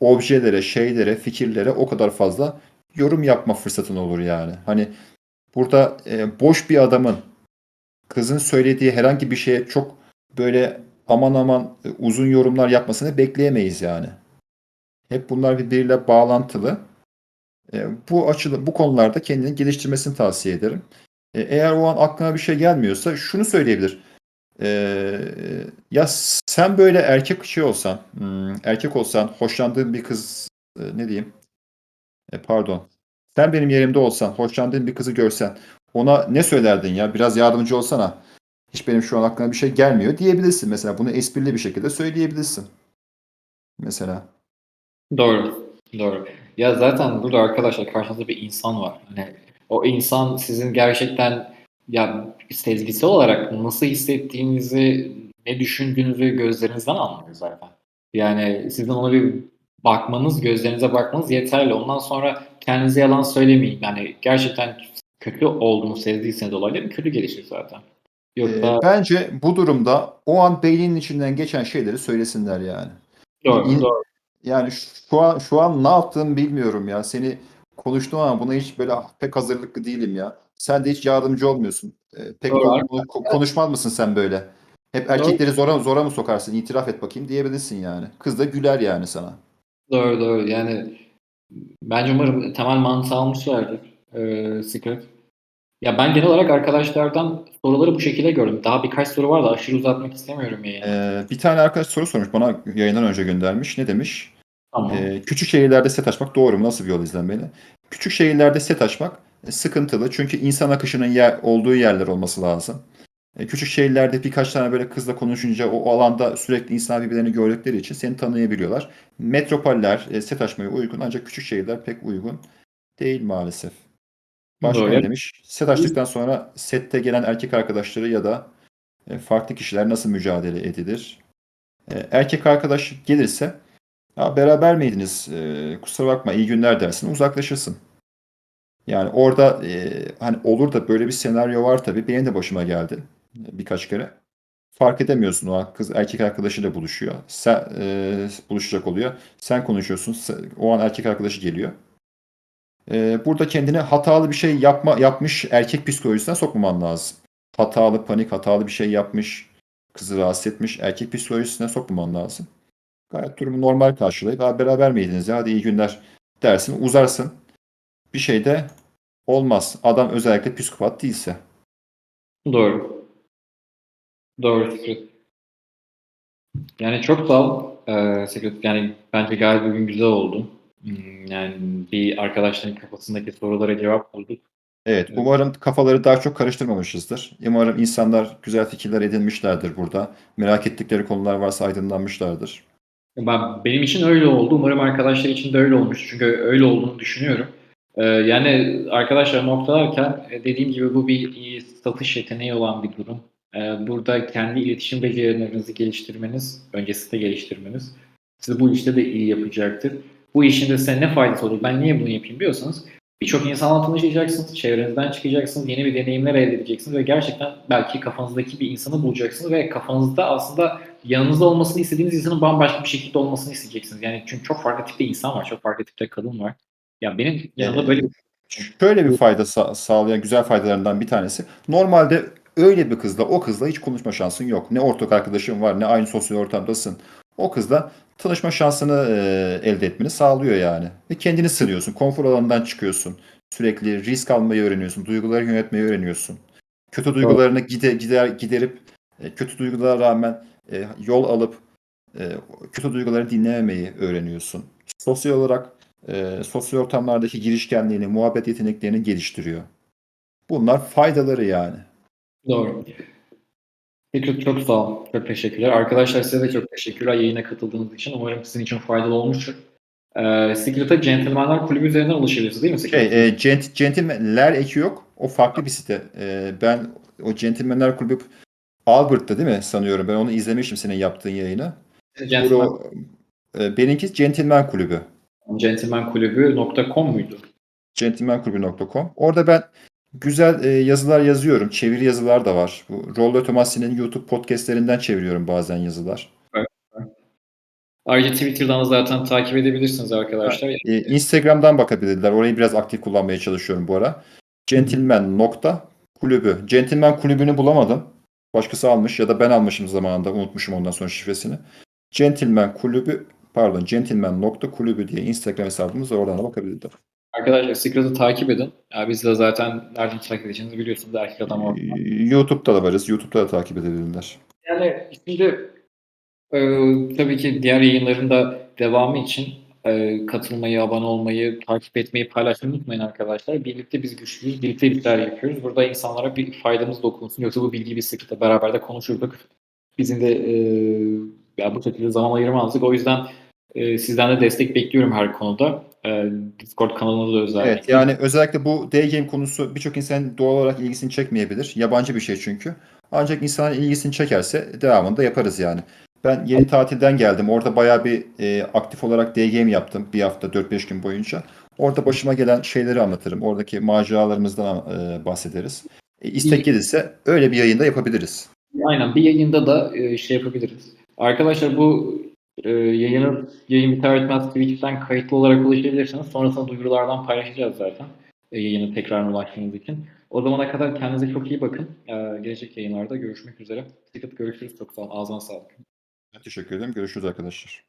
objelere, şeylere, fikirlere o kadar fazla yorum yapma fırsatın olur yani. Hani burada boş bir adamın kızın söylediği herhangi bir şeye çok böyle aman aman uzun yorumlar yapmasını bekleyemeyiz yani. Hep bunlar birbiriyle bağlantılı. E, bu açılı bu konularda kendini geliştirmesini tavsiye ederim. E, eğer o an aklına bir şey gelmiyorsa şunu söyleyebilir. E, ya sen böyle erkek şey olsan, hmm, erkek olsan, hoşlandığın bir kız e, ne diyeyim? E, pardon. Sen benim yerimde olsan, hoşlandığın bir kızı görsen ona ne söylerdin ya? Biraz yardımcı olsana. Hiç benim şu an aklıma bir şey gelmiyor diyebilirsin mesela. Bunu esprili bir şekilde söyleyebilirsin. Mesela. Doğru. Doğru. Ya zaten burada arkadaşlar karşınızda bir insan var. Hani o insan sizin gerçekten ya sezgisel olarak nasıl hissettiğinizi, ne düşündüğünüzü gözlerinizden anlıyor zaten. Yani sizin ona bir bakmanız, gözlerinize bakmanız yeterli. Ondan sonra kendinize yalan söylemeyin. Yani gerçekten kötü olduğunu sezdiyseniz olayların kötü gelişir zaten. Yoksa bence bu durumda o an beyninin içinden geçen şeyleri söylesinler yani. doğru, İn- doğru. Yani şu an şu an ne yaptığımı bilmiyorum ya. Seni konuştum ama buna hiç böyle "Ah, pek hazırlıklı değilim ya. Sen de hiç yardımcı olmuyorsun. Ee, pek Doğru. konuşmaz mısın sen böyle? Hep erkekleri zora zora mı sokarsın? İtiraf et bakayım diyebilirsin yani. Kız da güler yani sana. Doğru doğru yani bence umarım temel mantığı almışlardır e, Secret. Ya ben genel olarak arkadaşlardan soruları bu şekilde gördüm. Daha birkaç soru var da aşırı uzatmak istemiyorum yani. Ee, bir tane arkadaş soru sormuş bana yayından önce göndermiş. Ne demiş? Tamam. Ee, küçük şehirlerde set açmak doğru mu? Nasıl bir yol izlenmeli? Küçük şehirlerde set açmak e, sıkıntılı. Çünkü insan akışının yer, olduğu yerler olması lazım. E, küçük şehirlerde birkaç tane böyle kızla konuşunca o alanda sürekli insan birbirlerini gördükleri için seni tanıyabiliyorlar. Metropoller e, set açmaya uygun ancak küçük şehirler pek uygun değil maalesef. Başka Doğru. ne demiş? Set açtıktan sonra sette gelen erkek arkadaşları ya da e, farklı kişiler nasıl mücadele edilir? E, erkek arkadaş gelirse Ya beraber miydiniz? Ee, kusura bakma iyi günler dersin uzaklaşırsın. Yani orada e, hani olur da böyle bir senaryo var tabii. Benim de başıma geldi birkaç kere. Fark edemiyorsun o kız erkek arkadaşıyla buluşuyor. Sen e, buluşacak oluyor. Sen konuşuyorsun. sen- o an erkek arkadaşı geliyor. E, burada kendini hatalı bir şey yapma yapmış erkek psikolojisine sokmaman lazım. Hatalı panik, hatalı bir şey yapmış, kızı rahatsız etmiş erkek psikolojisine sokmaman lazım. Gayet durumu normal karşılayıp "Ha, beraber miydiniz ya hadi iyi günler dersin uzarsın. Bir şey de olmaz. Adam özellikle psikopat değilse. Doğru. Doğru Secret. Yani çok sağ ol. Ee, Secret. Yani bence gayet bugün güzel oldu. Hmm, Yani bir arkadaşların kafasındaki sorulara cevap bulduk. Evet, Evet. umarım kafaları daha çok karıştırmamışızdır. Umarım insanlar güzel fikirler edinmişlerdir burada. Merak ettikleri konular varsa aydınlanmışlardır. Ben, benim için öyle oldu. Umarım arkadaşlar için de öyle olmuş. Çünkü öyle olduğunu düşünüyorum. Ee, yani arkadaşlar noktalarken e, dediğim gibi bu bir iyi satış yeteneği olan bir durum. Ee, burada kendi iletişim becerilerinizi geliştirmeniz, öncesinde geliştirmeniz sizi bu işte de iyi yapacaktır. Bu işin de size ne faydası olur? Ben niye bunu yapayım diyorsanız birçok insanla tanışacaksınız, çevrenizden çıkacaksınız, yeni bir deneyimler elde edeceksiniz ve gerçekten belki kafanızdaki bir insanı bulacaksınız ve kafanızda aslında yanınızda olmasını istediğiniz insanın bambaşka bir şekilde olmasını isteyeceksiniz. Yani çünkü çok farklı tipte insan var, çok farklı tipte kadın var. Ya benim yanımda böyle Şöyle bir fayda sa- sağlayan güzel faydalarından bir tanesi. Normalde öyle bir kızla, o kızla hiç konuşma şansın yok. Ne ortak arkadaşın var, ne aynı sosyal ortamdasın. O kızla tanışma şansını e, elde etmeni sağlıyor yani. Ve kendini sınıyorsun, konfor alanından çıkıyorsun. Sürekli risk almayı öğreniyorsun, duyguları yönetmeyi öğreniyorsun. Kötü duygularını gide, gider, giderip kötü duygulara rağmen e, yol alıp e, kötü duyguları dinlememeyi öğreniyorsun. Sosyal olarak e, sosyal ortamlardaki girişkenliğini, muhabbet yeteneklerini geliştiriyor. Bunlar faydaları yani. doğru. Fikret çok sağ ol. Çok teşekkürler. Arkadaşlar size de çok teşekkürler yayına katıldığınız için. Umarım sizin için faydalı olmuştur. Ee, Secret'a Gentlemanlar Kulübü üzerinden ulaşabilirsiniz değil mi Secret? Şey, e, gent, gentlemanler eki yok. O farklı bir site. E, ben o Gentlemanler Kulübü Albert'ta değil mi sanıyorum. Ben onu izlemiştim senin yaptığın yayını. Gentleman, Bu, e, benimki Gentleman Kulübü. gentlemankulübü.com muydu? Gentlemankulübü.com. Orada ben güzel e, yazılar yazıyorum. Çeviri yazılar da var. Bu Rollo Tomasi'nin YouTube podcastlerinden çeviriyorum bazen yazılar. Ayrıca Twitter'dan da zaten takip edebilirsiniz arkadaşlar. E, Instagram'dan bakabilirler. Orayı biraz aktif kullanmaya çalışıyorum bu ara. Gentleman nokta kulübü. Gentleman kulübünü bulamadım. Başkası almış ya da ben almışım zamanında. Unutmuşum ondan sonra şifresini. Gentleman kulübü pardon gentleman nokta kulübü diye Instagram hesabımız var. Oradan da bakabilirler. Arkadaşlar Secret'ı takip edin. Ya biz de zaten nereden takip edeceğinizi biliyorsunuz. Erkek adam orada. Ee, YouTube'da da varız. YouTube'da da takip edebilirler. Yani şimdi e, tabii ki diğer yayınların da devamı için e, katılmayı, abone olmayı, takip etmeyi, paylaşmayı unutmayın arkadaşlar. Birlikte biz güçlüyüz, birlikte bir şeyler yapıyoruz. Burada insanlara bir faydamız dokunsun. Yoksa bu bilgiyi biz sıkıntı beraber de konuşurduk. Bizim de e, ya bu şekilde zaman ayırmazdık. O yüzden e, sizden de destek bekliyorum her konuda. E, Discord kanalında da özellikle. Evet yani özellikle bu D-Game konusu birçok insan doğal olarak ilgisini çekmeyebilir. Yabancı bir şey çünkü. Ancak insanın ilgisini çekerse devamında yaparız yani. Ben yeni tatilden geldim. Orada bayağı bir e, aktif olarak D-Game yaptım. Bir hafta 4-5 gün boyunca. Orada başıma gelen şeyleri anlatırım. Oradaki maceralarımızdan e, bahsederiz. E, istek gelirse öyle bir yayında yapabiliriz. Aynen bir yayında da e, şey yapabiliriz. Arkadaşlar bu e, yayını yayın biter bitmez Twitch'ten kayıtlı olarak ulaşabilirsiniz. Sonrasında duyurulardan paylaşacağız zaten. E, yayını tekrar ulaşmanız için. O zamana kadar kendinize çok iyi bakın. E, gelecek yayınlarda görüşmek üzere. Sıkıntı görüşürüz. Çok sağ olun. Ağzına sağlık. Teşekkür ederim. Görüşürüz arkadaşlar.